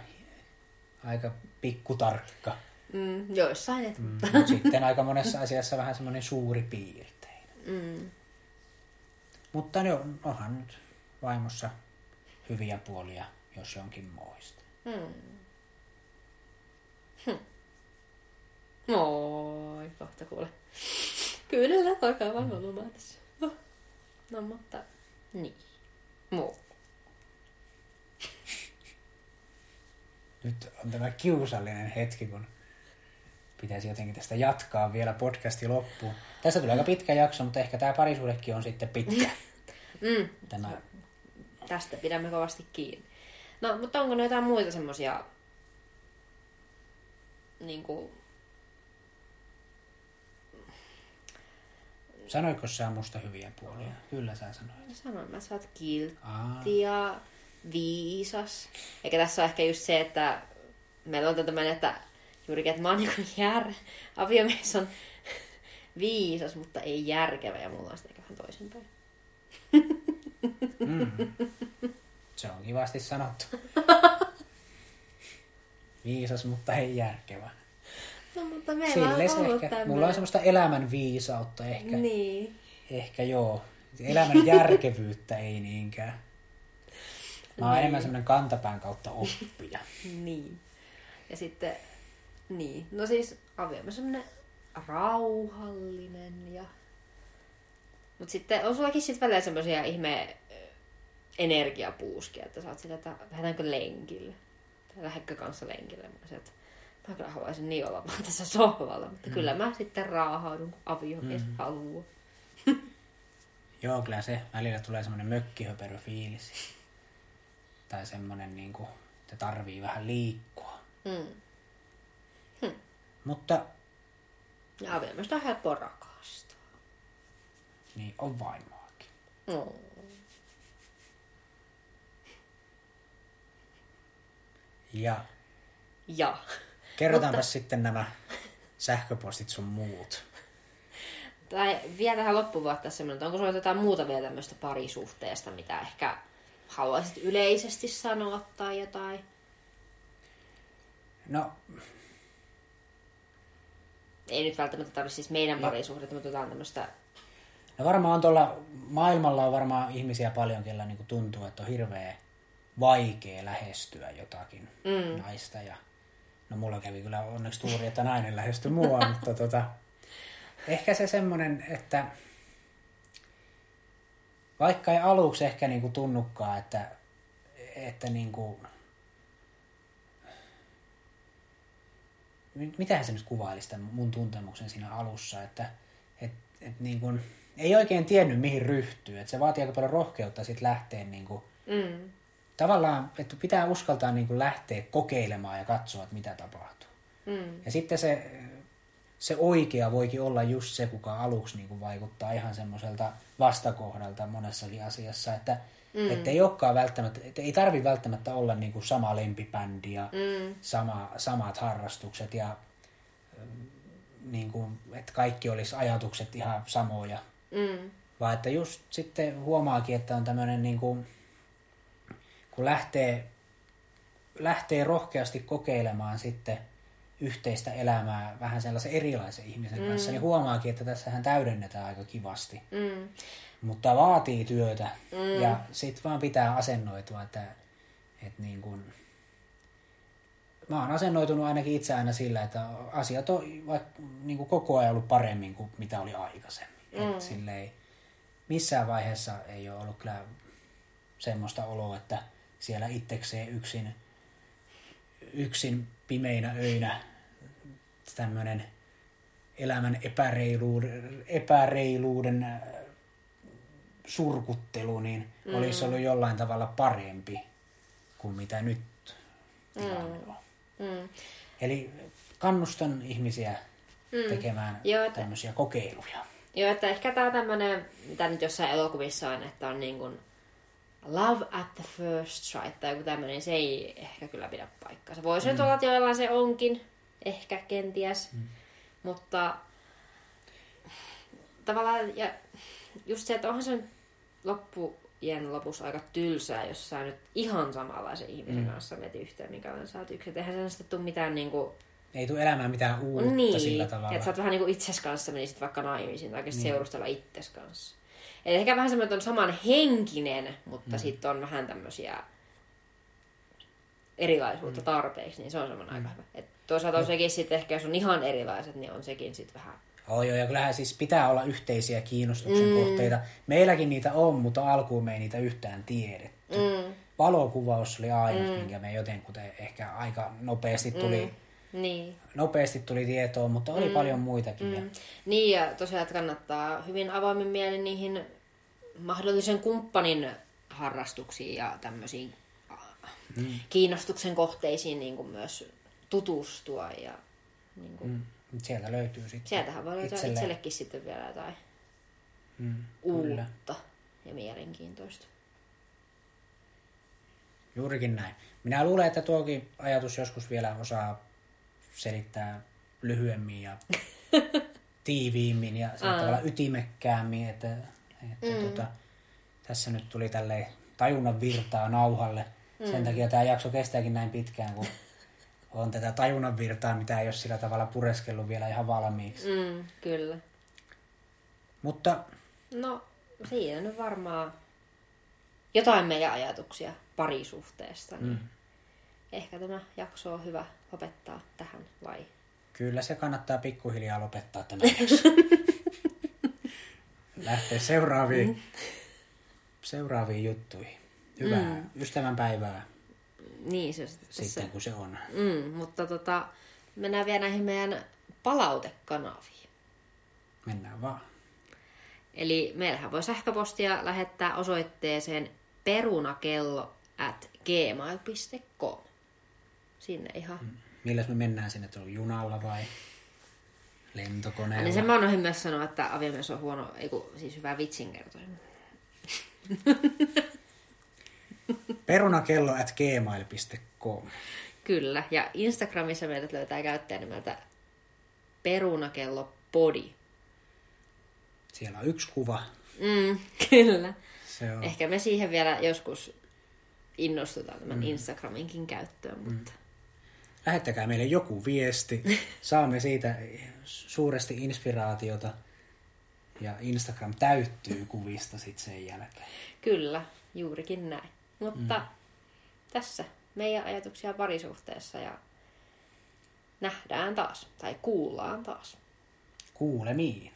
aika pikkutarkka. Mm, joissain, et, Mm, mutta... mut sitten aika monessa asiassa vähän semmoinen suuri piirtein. Mm. Mutta no, onhan nyt vaimossa hyviä puolia, jos jonkin moista. Hmm. Hm. Moi, kohta kuule. Kyllä, alkaa vaan olemaan tässä. No, no mutta, niin. Moi. Nyt on tämä kiusallinen hetki, kun pitäisi jotenkin tästä jatkaa vielä podcasti loppuun. Tästä tulee aika pitkä jakso, mutta ehkä tämä parisuudekin on sitten pitkä. [LAUGHS] Mm, Tämä, tästä pidämme kovasti kiinni. No, mutta onko ne jotain muita semmosia niin kuin, sanoiko sä musta hyviä puolia? Kyllä sä sanoit. sanoin mä, sä oot kiltti ja viisas. Eikä tässä ole ehkä just se, että meillä on tämmöinen, että juurikin, että mä oon niin jär... Aviomies on [LAUGHS] viisas, mutta ei järkevä ja mulla on sitä ehkä vähän toisinpäin. se on kivasti sanottu. Viisas, mutta ei järkevä. No, mutta meillä Sille on ollut ehkä, tämmöinen. mulla on semmoista elämän viisautta ehkä. Niin. Ehkä joo. Elämän järkevyyttä ei niinkään. Mä oon enemmän semmoinen kantapään kautta oppija. Niin. Ja sitten, niin. No siis aviomies on semmoinen rauhallinen ja... Mut sitten on sullakin sitten välillä semmoisia ihme energiapuuskia, että sä oot sillä, että lähdetäänkö lenkille. Tai lähdetkö kanssa lenkille. Mä olisin, että mä kyllä haluaisin niin olla vaan tässä sohvalla, mutta mm. kyllä mä sitten raahaudun, kun aviomies mm. haluaa. [LAUGHS] Joo, kyllä se välillä tulee semmoinen mökkihöperöfiilis. Tai semmoinen, niin kuin, että tarvii vähän liikkua. Mm. Mutta Ja aviomiestä on helppo rakastaa. niin on vaimoakin. No. Ja Ja. kerrotaanpa sitten nämä sähköpostit sun muut. Tai vielä tähän loppuun tässä semmoinen, onko sulla jotain muuta vielä tämmöistä parisuhteesta, mitä ehkä haluaisit yleisesti sanoa tai jotain? No, Ei nyt välttämättä tarvitse siis meidän parisuhdetta, mutta jotain tämmöistä... no varmaan tuolla maailmalla on varmaan ihmisiä paljon, kellä niin kuin tuntuu, että on hirveä vaikea lähestyä jotakin mm. naista. Ja, no mulla kävi kyllä onneksi tuuri, että nainen lähestyi mua, [LAUGHS] mutta tota, ehkä se semmoinen, että vaikka ei aluksi ehkä niin kuin tunnukaan, että, että niin kuin, mitähän se nyt kuvailisi tämän mun tuntemuksen siinä alussa, että et, et niin kuin, ei oikein tiennyt mihin ryhtyy, että se vaatii aika paljon rohkeutta sitten lähteä niin kuin, Mm. tavallaan, että pitää uskaltaa niin kuin lähteä kokeilemaan ja katsoa, että mitä tapahtuu. Mm. Ja sitten se, se oikea voikin olla just se, kuka aluksi niin kuin vaikuttaa ihan semmoiselta vastakohdalta monessakin asiassa, että mm. et ei olekaan välttämättä, et ei tarvi välttämättä olla niin kuin sama lempibändi ja Mm. sama, samat harrastukset ja mm, niin kuin, että kaikki olisi ajatukset ihan samoja, Mm. vaan että just sitten huomaakin, että on tämmöinen niin kuin, kun lähtee, lähtee rohkeasti kokeilemaan sitten yhteistä elämää vähän sellaisen erilaisen ihmisen mm. kanssa, niin huomaakin, että tässähän täydennetään aika kivasti. Mm. Mutta vaatii työtä mm. ja sitten vaan pitää asennoitua, että, että niin kuin, mä oon asennoitunut ainakin itse aina sillä, että asiat on vaikka niin kuin koko ajan ollut paremmin kuin mitä oli aikaisemmin. Mm. Et silleen, missään vaiheessa ei ole ollut kyllä semmoista oloa, että siellä itsekseen yksin, yksin pimeinä öinä tämmöinen elämän epäreiluuden, epäreiluuden surkuttelu, niin mm. olisi ollut jollain tavalla parempi kuin mitä nyt tilanne on. Mm. Eli kannustan ihmisiä mm. tekemään Joo, että- tämmöisiä kokeiluja. Joo, että ehkä tää tämmönen, mitä nyt jossain elokuvissa on, että on niin kuin love at the first sight tai joku tämmönen, se ei ehkä kyllä pidä paikkaansa. Voisi mm. nyt olla, että joillain se onkin, ehkä kenties, mm. mutta tavallaan, ja just se, että onhan se nyt loppujen lopussa aika tylsää, jos sä nyt ihan samanlaisen ihmisen mm. kanssa menet yhteen, minkä olen sä oot yksin. Et Eihän sen sitten tule mitään niinku, Ei tule elämään mitään uutta niin, sillä tavalla. että sä oot vähän niinku itses kanssa menisit vaikka naimisiin tai niin. seurustella itses kanssa. Et ehkä vähän semmoinen, että on saman henkinen, mutta mm. sitten on vähän tämmöisiä erilaisuutta mm. tarpeeksi, niin se on semmoinen mm. aika hyvä. Et toisaalta on sekin sitten ehkä, jos on ihan erilaiset, niin on sekin sitten vähän... Oh, joo, ja kyllähän siis pitää olla yhteisiä kiinnostuksen mm. kohteita. Meilläkin niitä on, mutta alkuun me ei niitä yhtään tiedetty. Mm. Valokuvaus oli ainut, mm. minkä me jotenkuten ehkä aika nopeasti tuli, mm. Niin. nopeasti tuli tietoa, mutta oli mm. paljon muitakin. Ja, Mm. Niin, ja tosiaan, että kannattaa hyvin avoimin mielin niihin mahdollisen kumppanin harrastuksiin ja tämmöisiin mm. kiinnostuksen kohteisiin niin kuin myös tutustua. Ja niin kuin, mm, sieltä löytyy sitten. Sieltähän voi löytää itselleen- itsellekin sitten vielä jotain Mm, uutta kyllä. ja mielenkiintoista. Juurikin näin. Minä luulen, että tuokin ajatus joskus vielä osaa selittää lyhyemmin ja [LAUGHS] tiiviimmin ja sillä tavalla ytimekkäämmin, että, että mm. tota, tässä nyt tuli tälleen tajunnan virtaa nauhalle. Mm. Sen takia tämä jakso kestääkin näin pitkään, kun [LAUGHS] on tätä tajunnan virtaa, mitä ei ole sillä tavalla pureskellut vielä ihan valmiiksi. Mm, kyllä. Mutta No, siinä nyt varmaan jotain meidän ajatuksia parisuhteesta. Niin mm, Ehkä tämä jakso on hyvä lopettaa tähän, vai? kyllä se kannattaa pikkuhiljaa lopettaa tämä jakso. [LAUGHS] Lähteä seuraaviin, seuraaviin juttuihin. Hyvää mm. ystävänpäivää Niin se sitten sitten, kun se on. Mm, mutta tota, mennään vielä näihin meidän palautekanaviin. Mennään vaan. Eli meillähän voi sähköpostia lähettää osoitteeseen perunakello at gmail.com. Sinne ihan. Mm. Milläs me mennään sinne, on junalla vai lentokoneella? Niin sen mä unohdin myös sanoa, että aviomies on huono, ei kun, siis hyvä vitsinkertoja. [LAUGHS] Perunakello at gmail.com. Kyllä, ja Instagramissa meidät löytää käyttäjän nimeltä perunakello podi. Siellä on yksi kuva. Mm, kyllä. Se on. Ehkä me siihen vielä joskus innostutaan tämän mm. Instagraminkin käyttöön, mutta Lähettäkää meille joku viesti. [LAUGHS] Saamme siitä suuresti inspiraatiota. Ja Instagram täyttyy kuvista sitten sen jälkeen. kyllä, juurikin näin. Mutta mm. tässä meidän ajatuksia parisuhteessa ja nähdään taas, tai kuullaan taas. Kuulemiin.